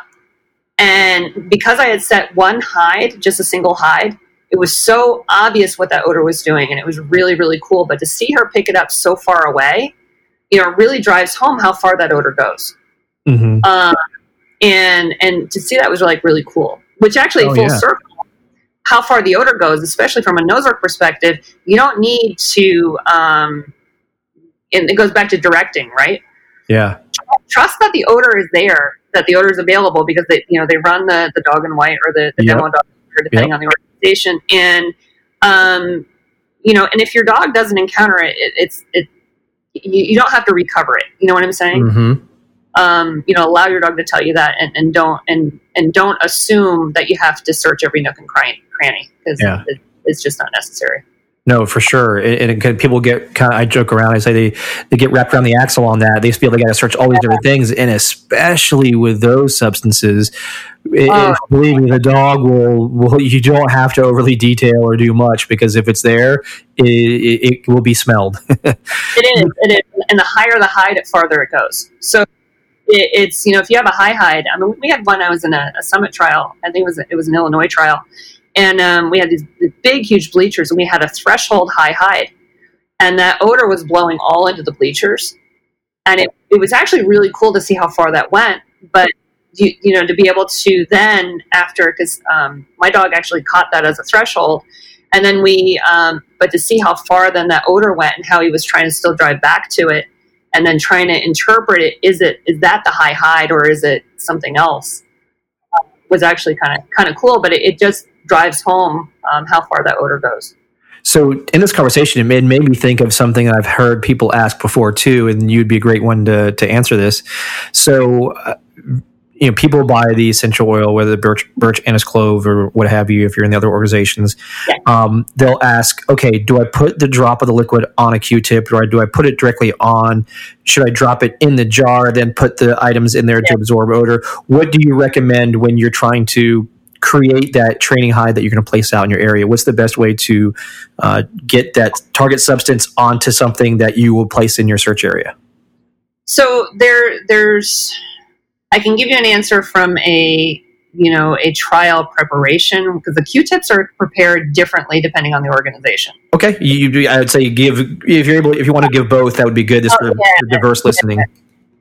and because I had set one hide, just a single hide, it was so obvious what that odor was doing, and it was really, really cool. But to see her pick it up so far away, you know, really drives home how far that odor goes. Mm-hmm. Um, and and to see that was like really cool. Which actually, oh, full yeah. circle, how far the odor goes, especially from a nosework perspective, you don't need to. Um, and it goes back to directing, right? Yeah. Trust that the odor is there, that the odor is available because they, you know, they run the the dog in white or the, the yep. demo dog, depending yep. on the organization, and um, you know, and if your dog doesn't encounter it, it it's it you, you don't have to recover it. You know what I'm saying? Mm-hmm. Um, you know, allow your dog to tell you that, and, and don't and and don't assume that you have to search every nook and cranny because Yeah. it, it's just not necessary. No, for sure. And, and people get kind of, I joke around, I say they, they get wrapped around the axle on that. They feel they got to search all these different things. And especially with those substances, it, Oh. believe me, the dog will, will, you don't have to overly detail or do much because if it's there, it, it, will be smelled. It is, it is, and the higher the hide, the farther it goes. So it, it's you know if you have a high hide. I mean, we had one. I was in a, a summit trial. I think it was it was an Illinois trial, and um, we had these, these big, huge bleachers, and we had a threshold high hide, and that odor was blowing all into the bleachers, and it it was actually really cool to see how far that went, but. You, you know to be able to then after because um, my dog actually caught that as a threshold and then we um, but to see how far then that odor went and how he was trying to still drive back to it and then trying to interpret it is it is that the high hide or is it something else was actually kind of kind of cool but it, it just drives home um, how far that odor goes So in this conversation, it made, made me think of something I've heard people ask before too, and you'd be a great one to to answer this. So. Uh, you know, people buy the essential oil, whether birch, birch, anise, clove, or what have you. If you're in the other organizations, Yeah. um, they'll ask, "Okay, do I put the drop of the liquid on a Q-tip, or do I put it directly on? Should I drop it in the jar, then put the items in there to absorb odor? What do you recommend when you're trying to create that training hide that you're going to place out in your area? What's the best way to uh, get that target substance onto something that you will place in your search area? so there there's i can give you an answer from a you know a trial preparation because the q-tips are prepared differently depending on the organization Okay, you, you- I would say give if you're able if you want to give both, that would be good. Just Oh, for, yeah. diverse listening.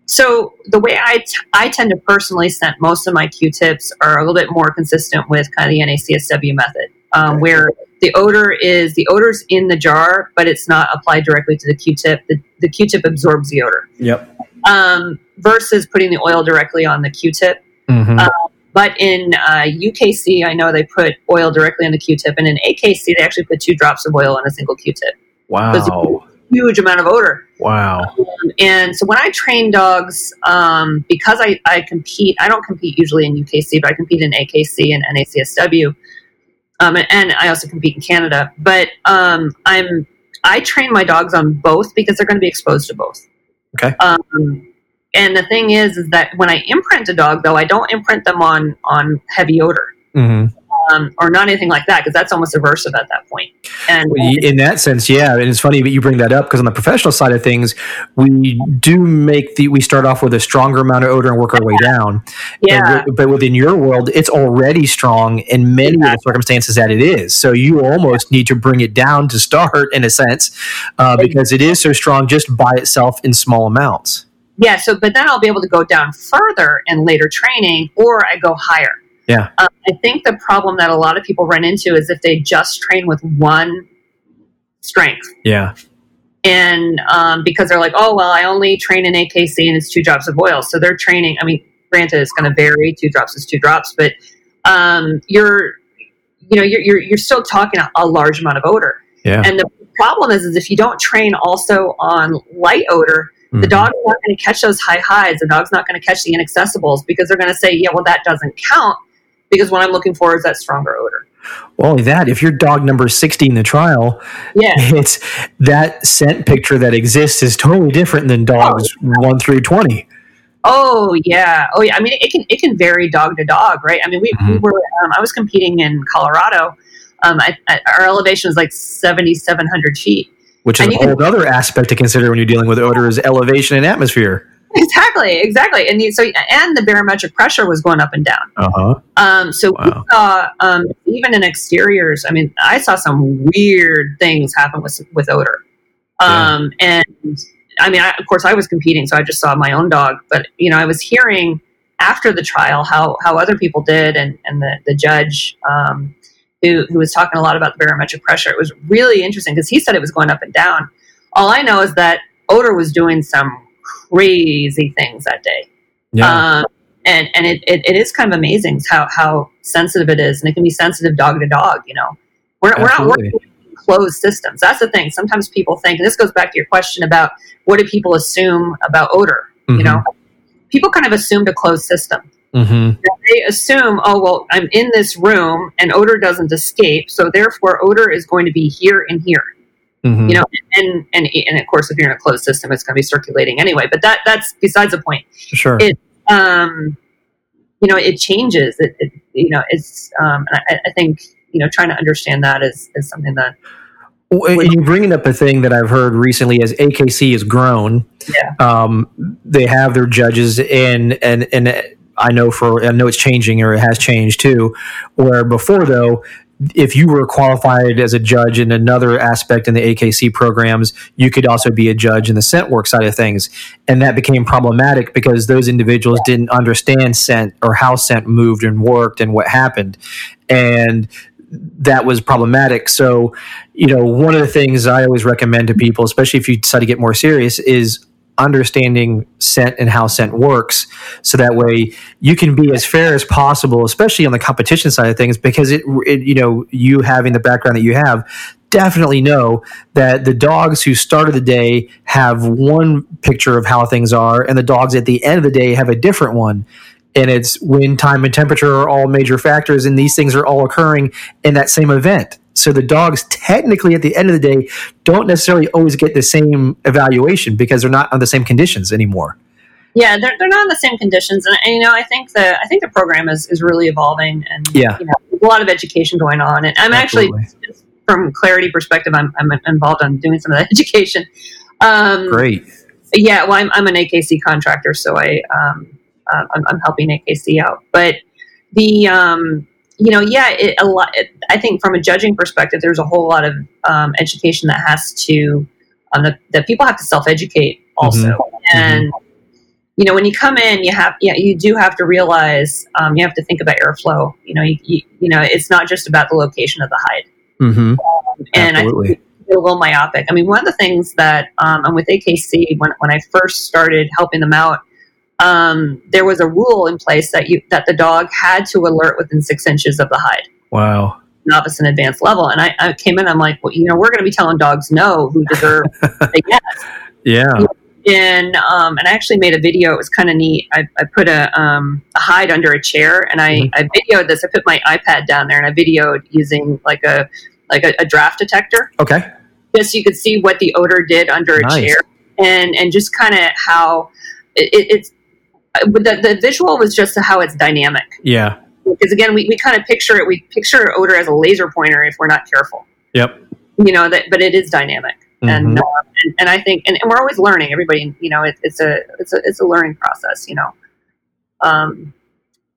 So the way I, t- I tend to personally scent most of my Q-tips are a little bit more consistent with kind of the NACSW method, um, Okay. where the odor is the odor's in the jar, but it's not applied directly to the Q-tip. The, the Q-tip absorbs the odor Yep. Um, versus putting the oil directly on the Q-tip. hmm Uh, But in uh, UKC, I know they put oil directly on the Q-tip, and in AKC, they actually put two drops of oil on a single Q-tip. wow. Huge amount of odor. Wow. And so when I train dogs, um, because I, I compete, I don't compete usually in UKC, but I compete in AKC and NACSW. Um, and, and I also compete in Canada. But um, I'm I train my dogs on both because they're going to be exposed to both. Okay. Um, and the thing is, is that when I imprint a dog, though, I don't imprint them on on heavy odor hmm um, or not anything like that because that's almost aversive at that point. And In that sense, yeah, and it's funny that you bring that up because on the professional side of things, we do make the we start off with a stronger amount of odor and work our way down. yeah, And but within your world, it's already strong in many of the circumstances that it is. So you almost need to bring it down to start, in a sense, uh, because it is so strong just by itself in small amounts. Yeah, so but then I'll be able to go down further in later training, or I go higher. Yeah. Um, I think the problem that a lot of people run into is if they just train with one strength, Yeah. and um, because they're like, oh well, I only train in AKC and it's two drops of oil, so they're training. I mean, granted, it's going to vary. Two drops is two drops, but um, you're, you know, you're you're, you're still talking a, a large amount of odor. Yeah. And the problem is, is if you don't train also on light odor, the Mhm. dog's not going to catch those high hides. The dog's not going to catch the inaccessibles because they're going to say, yeah, well, that doesn't count because what I'm looking for is that stronger odor. Well, only that, if you're dog number 60 in the trial, Yeah. it's that scent picture that exists is totally different than dogs 1 through 20. Oh yeah. Oh yeah. I mean, it can it can vary dog to dog, right? I mean, we, we Mhm. were um, I was competing in Colorado. Um, I, I, our elevation was like seventy seven hundred feet. Which is a you can- other aspect to consider when you're dealing with odor is elevation and atmosphere. Exactly, exactly. And the, so and the barometric pressure was going up and down. Uh-huh. Um, so we saw um, even in exteriors. I mean, I saw some weird things happen with with odor. Um, And I mean, I, of course, I was competing, so I just saw my own dog. But you know, I was hearing after the trial how how other people did, and and the the judge. Um, who, who was talking a lot about the barometric pressure. It was really interesting because he said it was going up and down. All I know is that odor was doing some crazy things that day. Yeah. Um, and and it, it, it is kind of amazing how, how sensitive it is. And it can be sensitive dog to dog, you know. We're, we're not working closed systems. That's the thing. Sometimes people think, and this goes back to your question about what do people assume about odor. Mhm. You know, people kind of assumed a closed system. Mm-hmm. They assume, oh well, I'm in this room and odor doesn't escape, so therefore odor is going to be here and here. Mm-hmm. You know, and and and of course, if you're in a closed system, it's going to be circulating anyway. But that that's besides the point. sure. it- Um, you know, it changes. It, it you know, it's. Um, I, I think you know, trying to understand that is is something that and you're bringing up a thing that I've heard recently as AKC has grown. Yeah. Um, they have their judges and and and I know for I know it's changing or it has changed too. Where before though, if you were qualified as a judge in another aspect in the AKC programs, you could also be a judge in the scent work side of things, and that became problematic because those individuals didn't understand scent or how scent moved and worked and what happened, and that was problematic. So you know, one of the things I always recommend to people, especially if you decide to get more serious, is understanding scent and how scent works. So that way you can be as fair as possible, especially on the competition side of things, because it, it you know, you having the background that you have, definitely know that the dogs who started the day have one picture of how things are, and the dogs at the end of the day have a different one. And it's wind, time, and temperature are all major factors, and these things are all occurring in that same event. So the dogs technically at the end of the day don't necessarily always get the same evaluation because they're not on the same conditions anymore. yeah, they're, they're not in the same conditions. And, and you know, I think the I think the program is is really evolving, and Yeah. you know, a lot of education going on. And I'm actually from clarity perspective, I'm I'm involved in doing some of that education. Um, great. Yeah, well, I'm, I'm an AKC contractor, so I um, uh, I'm, I'm helping AKC out. But the um, you know, yeah, it, a lot. It, I think from a judging perspective, there's a whole lot of um, education that has to um, that, that people have to self educate also, Mm-hmm. and you know, when you come in, you have yeah, you do have to realize um, you have to think about airflow. You know, you, you, you know, it's not just about the location of the hide, Mm-hmm. and I Absolutely. a little myopic. I mean, one of the things that um, and with AKC when when I first started helping them out, um, there was a rule in place that you that the dog had to alert within six inches of the hide, Wow. novice and advanced level. And I, I came in, I'm like, well, you know, we're going to be telling dogs no who deserve a yes. Yeah. And um, and I actually made a video. It was kind of neat. I, I put a, um, a hide under a chair, and I, I videoed this. I put my iPad down there, and I videoed using like a like a, a draft detector Okay. just so you could see what the odor did under a Nice. chair and and just kind of how it, it, it's the, the visual was just how it's dynamic Yeah. because again we, we kind of picture it we picture odor as a laser pointer if we're not careful Yep. you know that but it is dynamic and, Mhm. uh, and and I think and, and we're always learning everybody you know it, it's a it's a it's a learning process you know um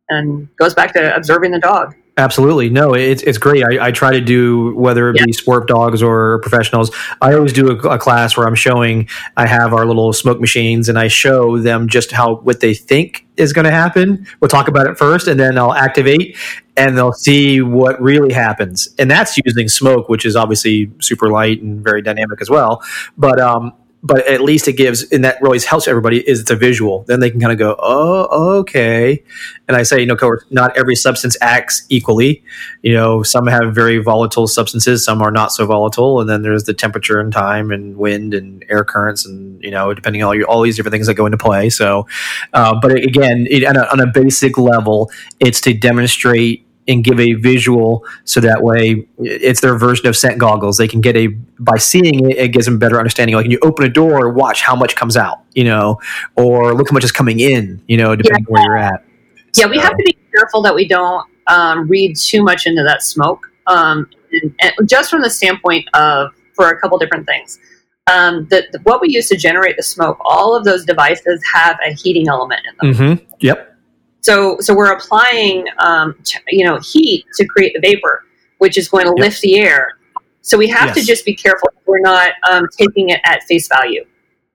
and goes back to observing the dog Absolutely. No, it's, it's great. I, I try to do, whether it be sport dogs or professionals, I always do a, a class where I'm showing, I have our little smoke machines and I show them just how, what they think is going to happen. We'll talk about it first and then I'll activate and they'll see what really happens. And that's using smoke, which is obviously super light and very dynamic as well. But, um, but at least it gives, and that really helps everybody, is it's a visual. Then they can kind of go, oh, okay. And I say, you know, not every substance acts equally. You know, some have very volatile substances, some are not so volatile, and then there's the temperature and time and wind and air currents, and you know, depending on all, your, all these different things that go into play. So, uh, but again, it, on, a, on a basic level, it's to demonstrate and give a visual so that way it's their version of scent goggles. They can get a by seeing it it gives them better understanding. Like when you open a door watch how much comes out you know or look how much is coming in you know depending on where you're at. Yeah we have to be careful that we don't um, read too much into that smoke um, and, and just from the standpoint of for a couple different things. Um, the, the- what we use to generate the smoke all of those devices have a heating element in them. Mm-hmm. Yep. So so we're applying um, t- you know heat to create the vapor which is going to Yep. lift the air so we have to just be careful we're not um, taking it at face value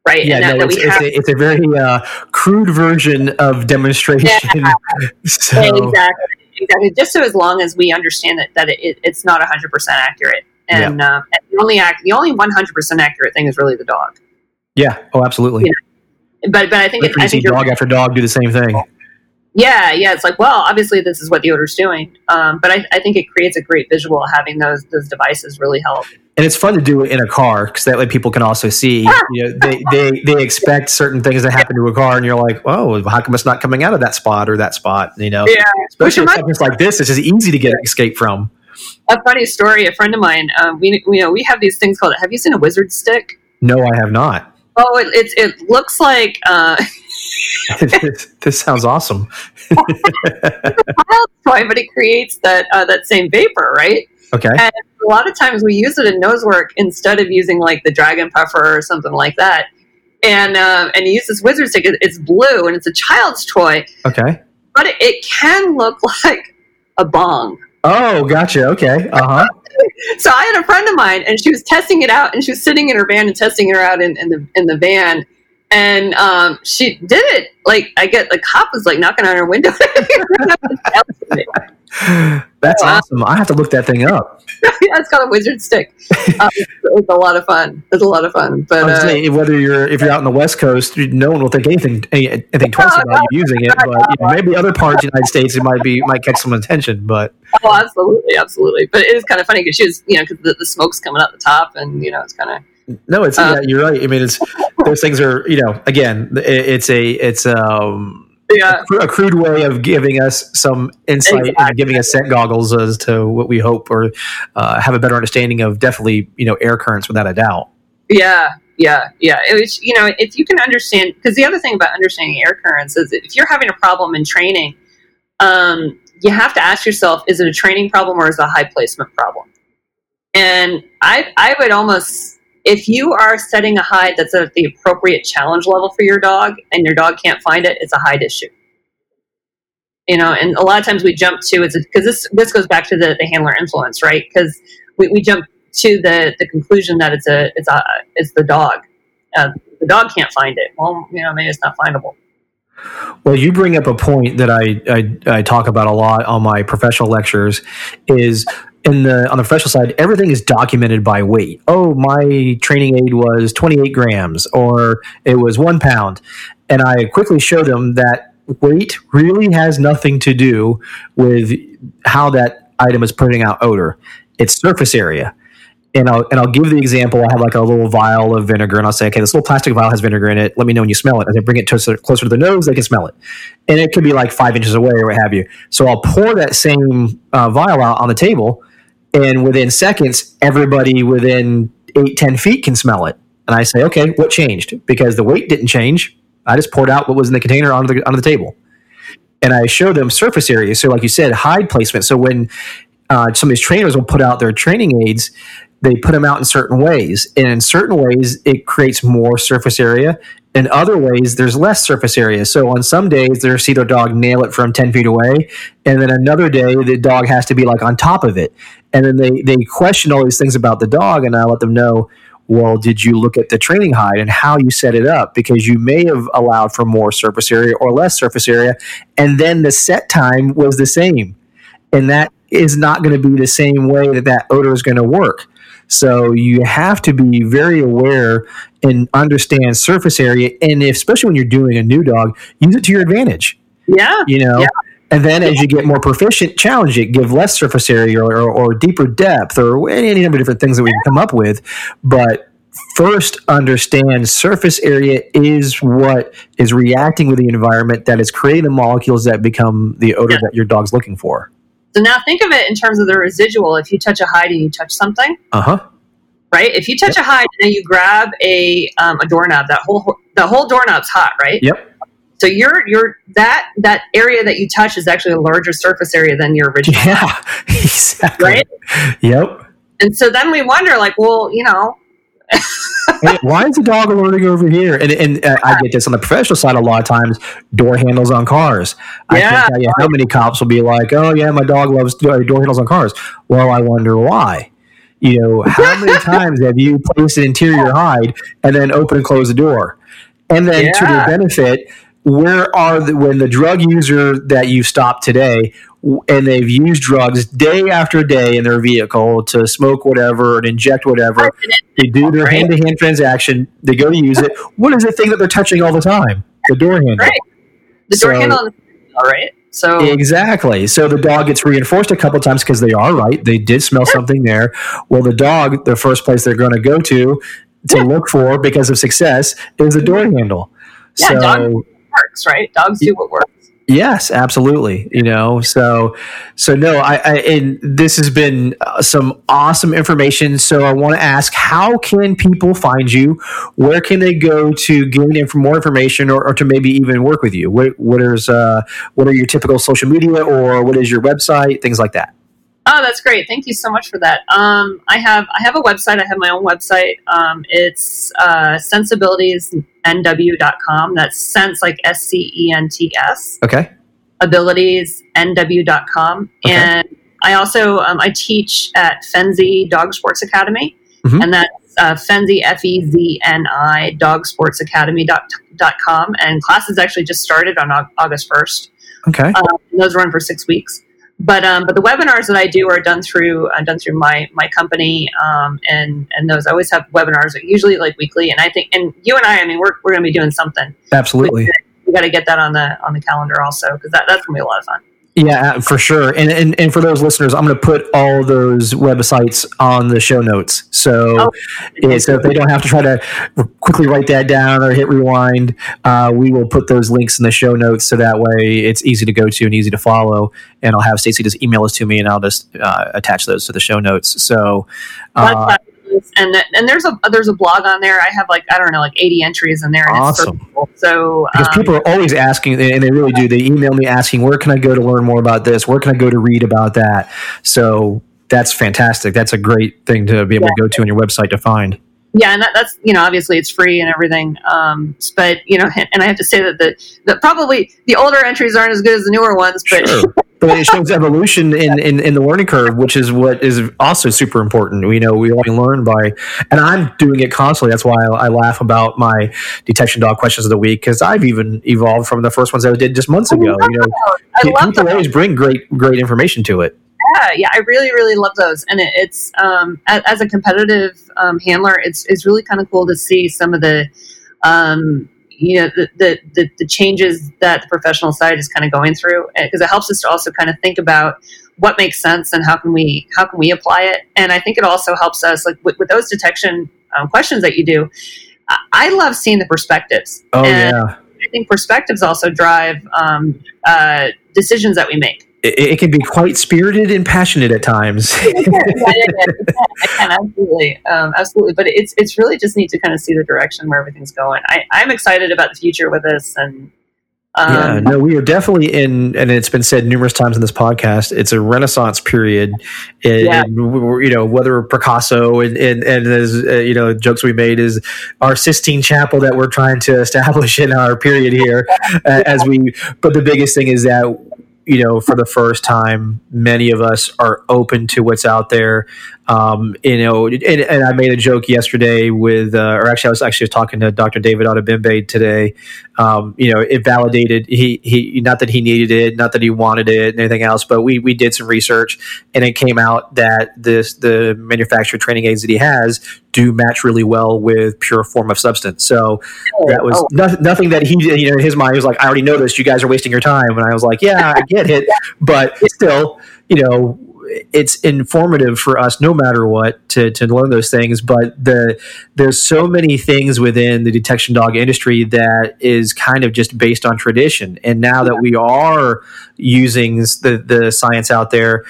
right Yeah. and that, no, that it's, we it's, a, it's a very uh, crude version of demonstration. so, exactly exactly just so as long as we understand that, that it, it's not 100% accurate and, uh, and the only act the only 100% accurate thing is really the dog yeah. Oh, absolutely. Yeah. but but i think, it, you I see think dog after dog do the same thing. Yeah, yeah. It's like, well, obviously this is what the odor's doing, um, but I, I think it creates a great visual having those those devices really help. And it's fun to do it in a car because that way people can also see. You know, they, they they expect certain things to happen to a car, and you're like, oh, how come it's not coming out of that spot or that spot? You know, Yeah, especially something like this, it's just easy to get escape from. a funny story. A friend of mine, um, we you know we have these things called. Have you seen a wizard stick? No, I have not. Oh, it it, it looks like uh, this sounds awesome. wild toy, but it creates that uh, that same vapor, right? Okay. And a lot of times we use it in nose work instead of using like the dragon puffer or something like that. And uh, and you use this wizard stick. It's blue and it's a child's toy, Okay. but it, it can look like a bong. Oh, gotcha. Okay. Uh huh. So I had a friend of mine, and she was testing it out, and she was sitting in her van and testing it out in, in the in the van, and um, she did it. Like I get the cop was like knocking on her window. That's Wow. awesome. I have to look that thing up. Yeah, it's called a wizard stick. Um, it's a lot of fun. It's a lot of fun. But uh, saying, whether you're if you're out on the West Coast, no one will think anything anything twice about you using it. But you know, maybe other parts of the United States, it might be might catch some attention. But oh, absolutely, absolutely. But it is kind of funny because she was, you know, because the, the smoke's coming out the top, and you know, it's kind of no, it's Uh, yeah, you're right. I mean, it's those things are you know again, it, it's a it's um yeah. a crude way of giving us some insight and giving us scent goggles as to what we hope or uh, have a better understanding of definitely you know air currents without a doubt. Yeah, yeah, yeah. It was, you know, if you can understand, because the other thing about understanding air currents is if you're having a problem in training, um, you have to ask yourself: is it a training problem or is it a hide placement problem? And I, I would almost, if you are setting a hide that's at the appropriate challenge level for your dog, and your dog can't find it, it's a hide issue. You know, and a lot of times we jump to it's because this this goes back to the, the handler influence, right? Because we, we jump to the, the conclusion that it's a it's a it's the dog. Uh, the dog can't find it. Well, you know, maybe it's not findable. Well, you bring up a point that I, I I talk about a lot on my professional lectures is in the on the professional side, everything is documented by weight. Oh, my training aid was 28 grams or it was one pound. And I quickly show them that weight really has nothing to do with how that item is putting out odor. It's surface area. And I'll, and I'll give the example. I have like a little vial of vinegar, and I'll say, okay, this little plastic vial has vinegar in it. Let me know when you smell it. As I bring it to, closer to the nose, they can smell it. And it could be like five inches away or what have you. So I'll pour that same uh, vial out on the table, and within seconds, everybody within eight, 10 feet can smell it. And I say, okay, what changed? Because the weight didn't change. I just poured out what was in the container onto the, onto the table. And I show them surface area. So, like you said, hide placement. So, when uh, some of these trainers will put out their training aids, they put them out in certain ways. And in certain ways, it creates more surface area. In other ways, there's less surface area. So on some days, see their dog nail it from 10 feet away. And then another day, the dog has to be like on top of it. And then they, they question all these things about the dog. And I let them know, well, did you look at the training hide and how you set it up? Because you may have allowed for more surface area or less surface area. And then the set time was the same. And that is not going to be the same way that that odor is going to work. So you have to be very aware and understand surface area, and if, especially when you're doing a new dog, use it to your advantage. Yeah, You know, Yeah. and then as you get more proficient, challenge it, give less surface area or, or, or deeper depth or any number of different things that we can come up with. But first, understand surface area is what is reacting with the environment that is creating the molecules that become the odor Yeah. that your dog's looking for. So now think of it in terms of the residual. If you touch a hide and you touch something, Uh huh. right? If you touch a hide and you grab a um, a doorknob, that whole the whole doorknob's hot, right? Yep. So your your that that area that you touch is actually a larger surface area than your original, Yeah. Exactly. right? Yep. And so then we wonder, like, well, you know, why is the dog alerting over here? And, and uh, I get this on the professional side a lot of times. Door handles on cars. I Yeah. can't tell you how many cops will be like, "Oh yeah, my dog loves door door handles on cars." Well, I wonder why. You know, how many times have you placed an interior hide and then open and close the door? And then to their benefit, where are the when the drug user that you stopped today and they've used drugs day after day in their vehicle to smoke whatever and inject whatever they do their hand-to-hand transaction they go to use it what is the thing that they're touching all the time the door handle Right. the door So- handle. all right. So exactly. So the dog gets reinforced a couple times because they are right. They did smell yeah. something there. Well, the dog, the first place they're going to go to to yeah. look for because of success is the door handle. Yeah, so, dog works, right? Dogs do what works. Yes, absolutely. You know, so so no, I, I and this has been uh, some awesome information. So I want to ask, how can people find you? Where can they go to gain in for more information, or, or, to maybe even work with you? What what is uh, what are your typical social media, or what is your website? Things like that. Oh, that's great. Thank you so much for that. Um, I have I have a website. I have my own website. Um, it's uh, scentsabilitiesnw.com. That's sense like S C E N T S. Okay. Abilitiesnw.com. Okay. And I also um, I teach at Fenzi Dog Sports Academy, mm-hmm. and that's uh, Fenzi F E Z N I Dog Sports Academy dot, dot com. And classes actually just started on August first. Okay. Um, those run for six weeks but um, but the webinars that I do are done through uh, done through my my company, um, and and those I always have webinars, usually like weekly. And I think, and you and I, I mean, we're we're going to be doing something. Absolutely, we, we got to get that on the on the calendar also because that, that's going to be a lot of fun. Yeah, for sure. And, and and for those listeners, I'm going to put all those websites on the show notes. So, oh. yeah, so if they don't have to try to quickly write that down or hit rewind, uh, we will put those links in the show notes so that way it's easy to go to and easy to follow. And I'll have Stacy just email us to me, and I'll just uh, attach those to the show notes. So, uh, and and there's a there's a blog on there. I have like I don't know like 80 entries in there. And awesome. Cool. So because um, people are always asking, and they really do. They email me asking, where can I go to learn more about this? Where can I go to read about that? So that's fantastic. That's a great thing to be able yeah. to go to on your website to find yeah, and that, that's you know obviously it's free and everything. Um, but you know, and I have to say that the, the probably the older entries aren't as good as the newer ones, but. Sure. but it shows evolution in, in, in, the learning curve, which is what is also super important. We know we only learn by, and I'm doing it constantly. That's why I, I laugh about my detection dog questions of the week because I've even evolved from the first ones I did just months ago. You know, people always bring great great information to it yeah, yeah, I really, really love those, and it, it's um, as, as, a competitive um, handler, it's it's really kind of cool to see some of the, um, you know, the, the, the the changes that the professional side is kind of going through, because it helps us to also kind of think about what makes sense and how can we how can we apply it, and I think it also helps us like with, with those detection um, questions that you do. I love seeing the perspectives. Oh and yeah. I think perspectives also drive um, uh, decisions that we make it, it, can be quite spirited and passionate at times. absolutely, um, absolutely. But it's it's really just neat to kind of see the direction where everything's going. I, I'm excited about the future with this, and um, yeah, no, we are definitely in, and it's been said numerous times in this podcast. It's a renaissance period. And, yeah. you know, whether Picasso and, and, and as, uh, you know, jokes we made is our Sistine Chapel that we're trying to establish in our period here uh, as we, but the biggest thing is that you know, for the first time, many of us are open to what's out there. Um, you know, and, and, I made a joke yesterday with, uh, or actually, I was actually talking to Dr. David Adebimbe today. Um, you know, it validated he he not that he needed it, not that he wanted it, and anything else, but we we did some research, and it came out that this the manufactured training aids that he has do match really well with pure form of substance. So oh, that was oh. no, nothing that he you know in his mind he was like, I already know this. You guys are wasting your time, and I was like, Yeah, I get it, but still, you know it's informative for us no matter what to, to learn those things. But the there's so many things within the detection dog industry that is kind of just based on tradition. And now that we are using the the science out there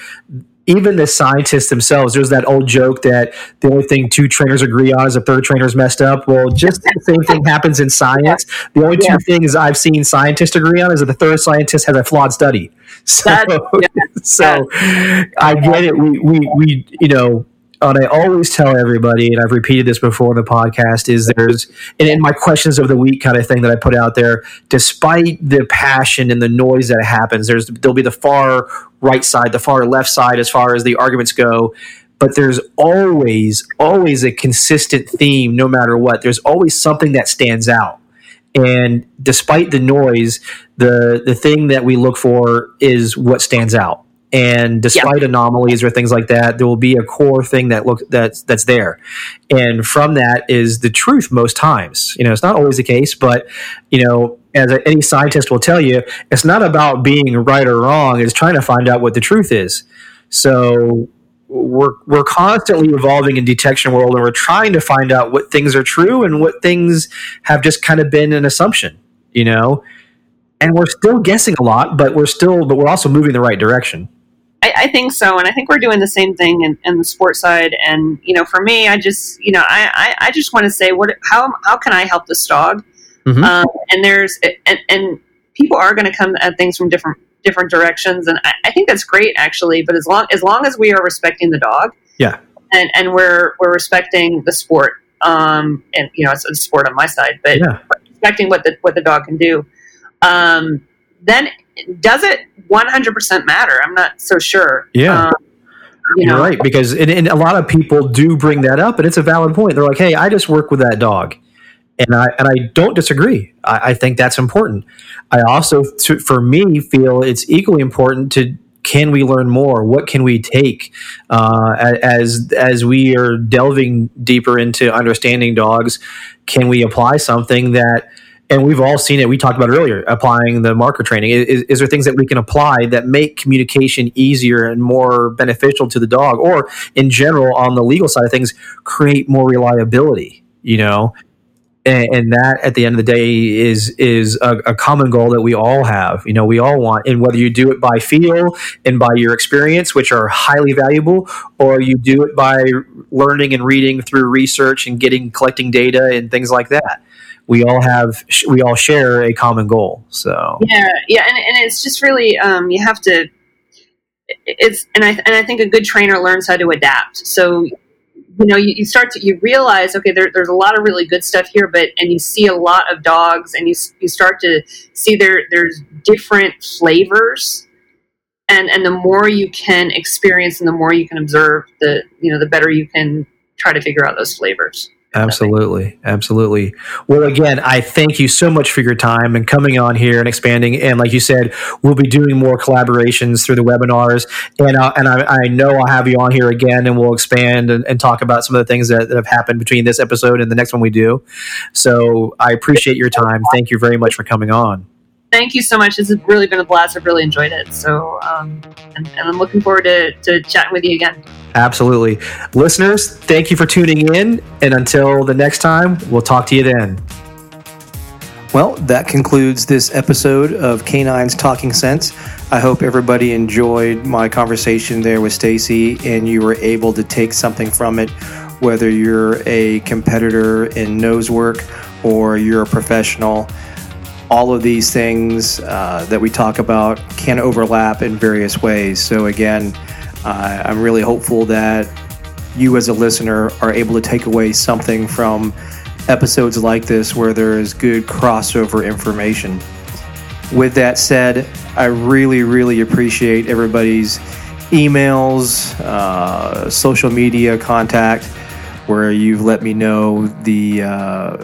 even the scientists themselves, there's that old joke that the only thing two trainers agree on is a third trainer's messed up. Well, just the same thing happens in science. The only two things I've seen scientists agree on is that the third scientist has a flawed study. So, yeah. so I get it. We, we, we, you know, Uh, and I always tell everybody, and I've repeated this before in the podcast, is there's and in my questions of the week kind of thing that I put out there, despite the passion and the noise that happens, there's there'll be the far right side, the far left side as far as the arguments go. But there's always, always a consistent theme, no matter what. There's always something that stands out. And despite the noise, the the thing that we look for is what stands out. And despite yeah. anomalies or things like that, there will be a core thing that look that's that's there. And from that is the truth most times. You know, it's not always the case, but you know, as any scientist will tell you, it's not about being right or wrong. It's trying to find out what the truth is. So we're we're constantly evolving in detection world, and we're trying to find out what things are true and what things have just kind of been an assumption. You know, and we're still guessing a lot, but we're still but we're also moving the right direction. I, I, think so, and I think we're doing the same thing in, in, the sports side. And you know, for me, I just you know, I, I, I just want to say, what how how can I help this dog? Mm-hmm. Um, and there's and, and people are going to come at things from different different directions, and I, I, think that's great actually. But as long as long as we are respecting the dog, yeah, and and we're we're respecting the sport, um, and you know, it's a sport on my side, but yeah. respecting what the what the dog can do, um, then does it 100% matter? I'm not so sure. Yeah. Um, you You're right because and, and, a lot of people do bring that up, and it's a valid point. They're like, "Hey, I just work with that dog," and I and I don't disagree. I, I think that's important. I also, to, for me, feel it's equally important to can we learn more? What can we take uh, as as we are delving deeper into understanding dogs? Can we apply something that and we've all seen it. We talked about earlier, applying the marker training. Is, is, there things that we can apply that make communication easier and more beneficial to the dog, or in general, on the legal side of things, create more reliability? You know, and, and that at the end of the day is is a, a, common goal that we all have. You know, we all want, and whether you do it by feel and by your experience, which are highly valuable, or you do it by learning and reading through research and getting collecting data and things like that we all have we all share a common goal so. Yeah yeah and, and it's just really um, you have to it's and I and I think a good trainer learns how to adapt. So you know you, you start to you realize okay there, there's a lot of really good stuff here but and you see a lot of dogs and you you start to see there there's different flavors. And and the more you can experience and the more you can observe the you know the better you can try to figure out those flavors Absolutely. Absolutely. Well, again, I thank you so much for your time and coming on here and expanding. And like you said, we'll be doing more collaborations through the webinars. And, uh, and I, I, know I'll have you on here again and we'll expand and, and talk about some of the things that, that, have happened between this episode and the next one we do. So I appreciate your time. Thank you very much for coming on. Thank you so much. This has really been a blast. I've really enjoyed it. So, um, and, and I'm looking forward to, to chatting with you again. Absolutely. Listeners, thank you for tuning in. And until the next time, we'll talk to you then. Well, that concludes this episode of Canines Talking Sense. I hope everybody enjoyed my conversation there with Stacy and you were able to take something from it, whether you're a competitor in nose work or you're a professional. All of these things uh, that we talk about can overlap in various ways. So, again, uh, I'm really hopeful that you, as a listener, are able to take away something from episodes like this where there is good crossover information. With that said, I really, really appreciate everybody's emails, uh, social media contact, where you've let me know the uh,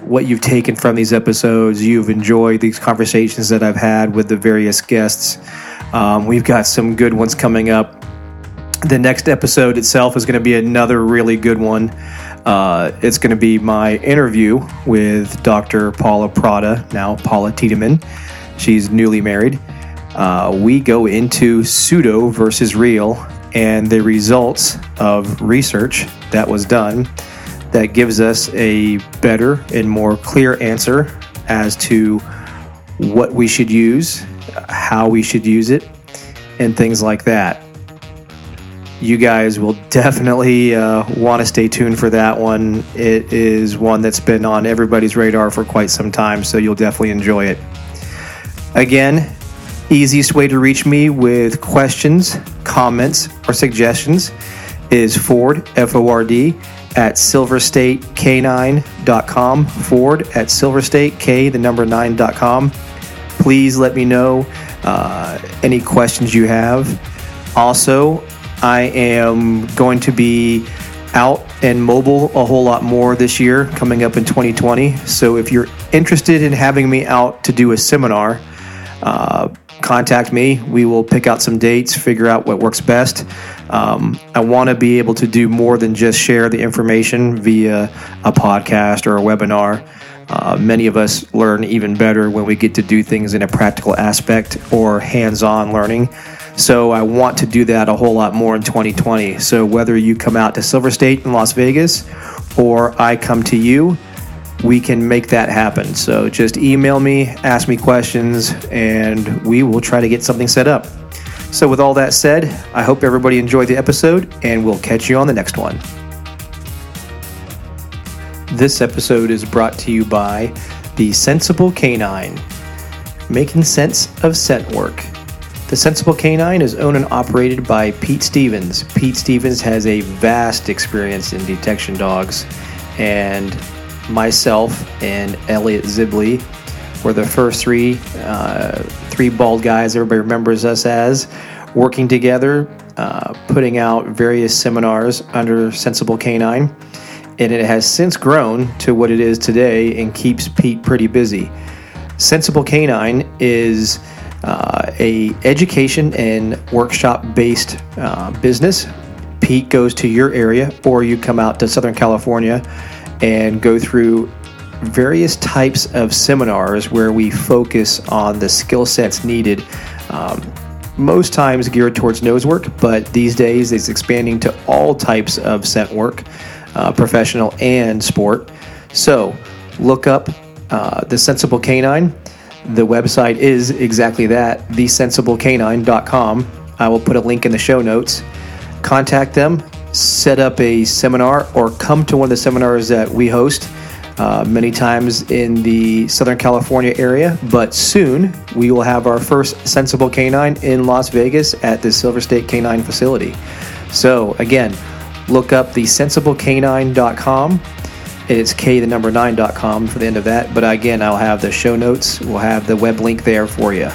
what you've taken from these episodes. You've enjoyed these conversations that I've had with the various guests. Um, we've got some good ones coming up the next episode itself is going to be another really good one. Uh, it's going to be my interview with Dr. Paola Prada, now Paola Tiedemann. She's newly married. Uh, we go into pseudo versus real and the results of research that was done that gives us a better and more clear answer as to what we should use, how we should use it, and things like that you guys will definitely uh, want to stay tuned for that one. It is one that's been on everybody's radar for quite some time, so you'll definitely enjoy it. Again, easiest way to reach me with questions, comments, or suggestions is Ford, F O R D, at silverstateK9.com. Ford at silverstatek, the number 9.com. Please let me know uh, any questions you have. Also, I am going to be out and mobile a whole lot more this year coming up in 2020. So if you're interested in having me out to do a seminar, uh, contact me. We will pick out some dates, figure out what works best. Um, I want to be able to do more than just share the information via a podcast or a webinar. Uh, many of us learn even better when we get to do things in a practical aspect or hands on learning. So I want to do that a whole lot more in 2020. So whether you come out to Silver State in Las Vegas or I come to you, we can make that happen. So just email me, ask me questions, and we will try to get something set up. So, with all that said, I hope everybody enjoyed the episode, and we'll catch you on the next one. This episode is brought to you by the Sensible Canine, making sense of scent work. The Sensible Canine is owned and operated by Pete Stevens. Pete Stevens has a vast experience in detection dogs, and myself and Elliot Zibley were the first three uh, three bald guys everybody remembers us as working together, uh, putting out various seminars under Sensible Canine, and it has since grown to what it is today and keeps Pete pretty busy. Sensible Canine is uh, a education and workshop based uh, business. Pete goes to your area, or you come out to Southern California and go through various types of seminars where we focus on the skill sets needed. Um, most times geared towards nose work, but these days it's expanding to all types of scent work, uh, professional and sport. So look up uh, The Sensible Canine. The website is exactly that, thesensiblecanine.com. I will put a link in the show notes. Contact them, set up a seminar, or come to one of the seminars that we host. Uh, many times in the Southern California area, but soon we will have our first Sensible Canine in Las Vegas at the Silver State Canine facility. So, again, look up the sensiblecanine.com. It's K the number 9.com for the end of that. But again, I'll have the show notes, we'll have the web link there for you.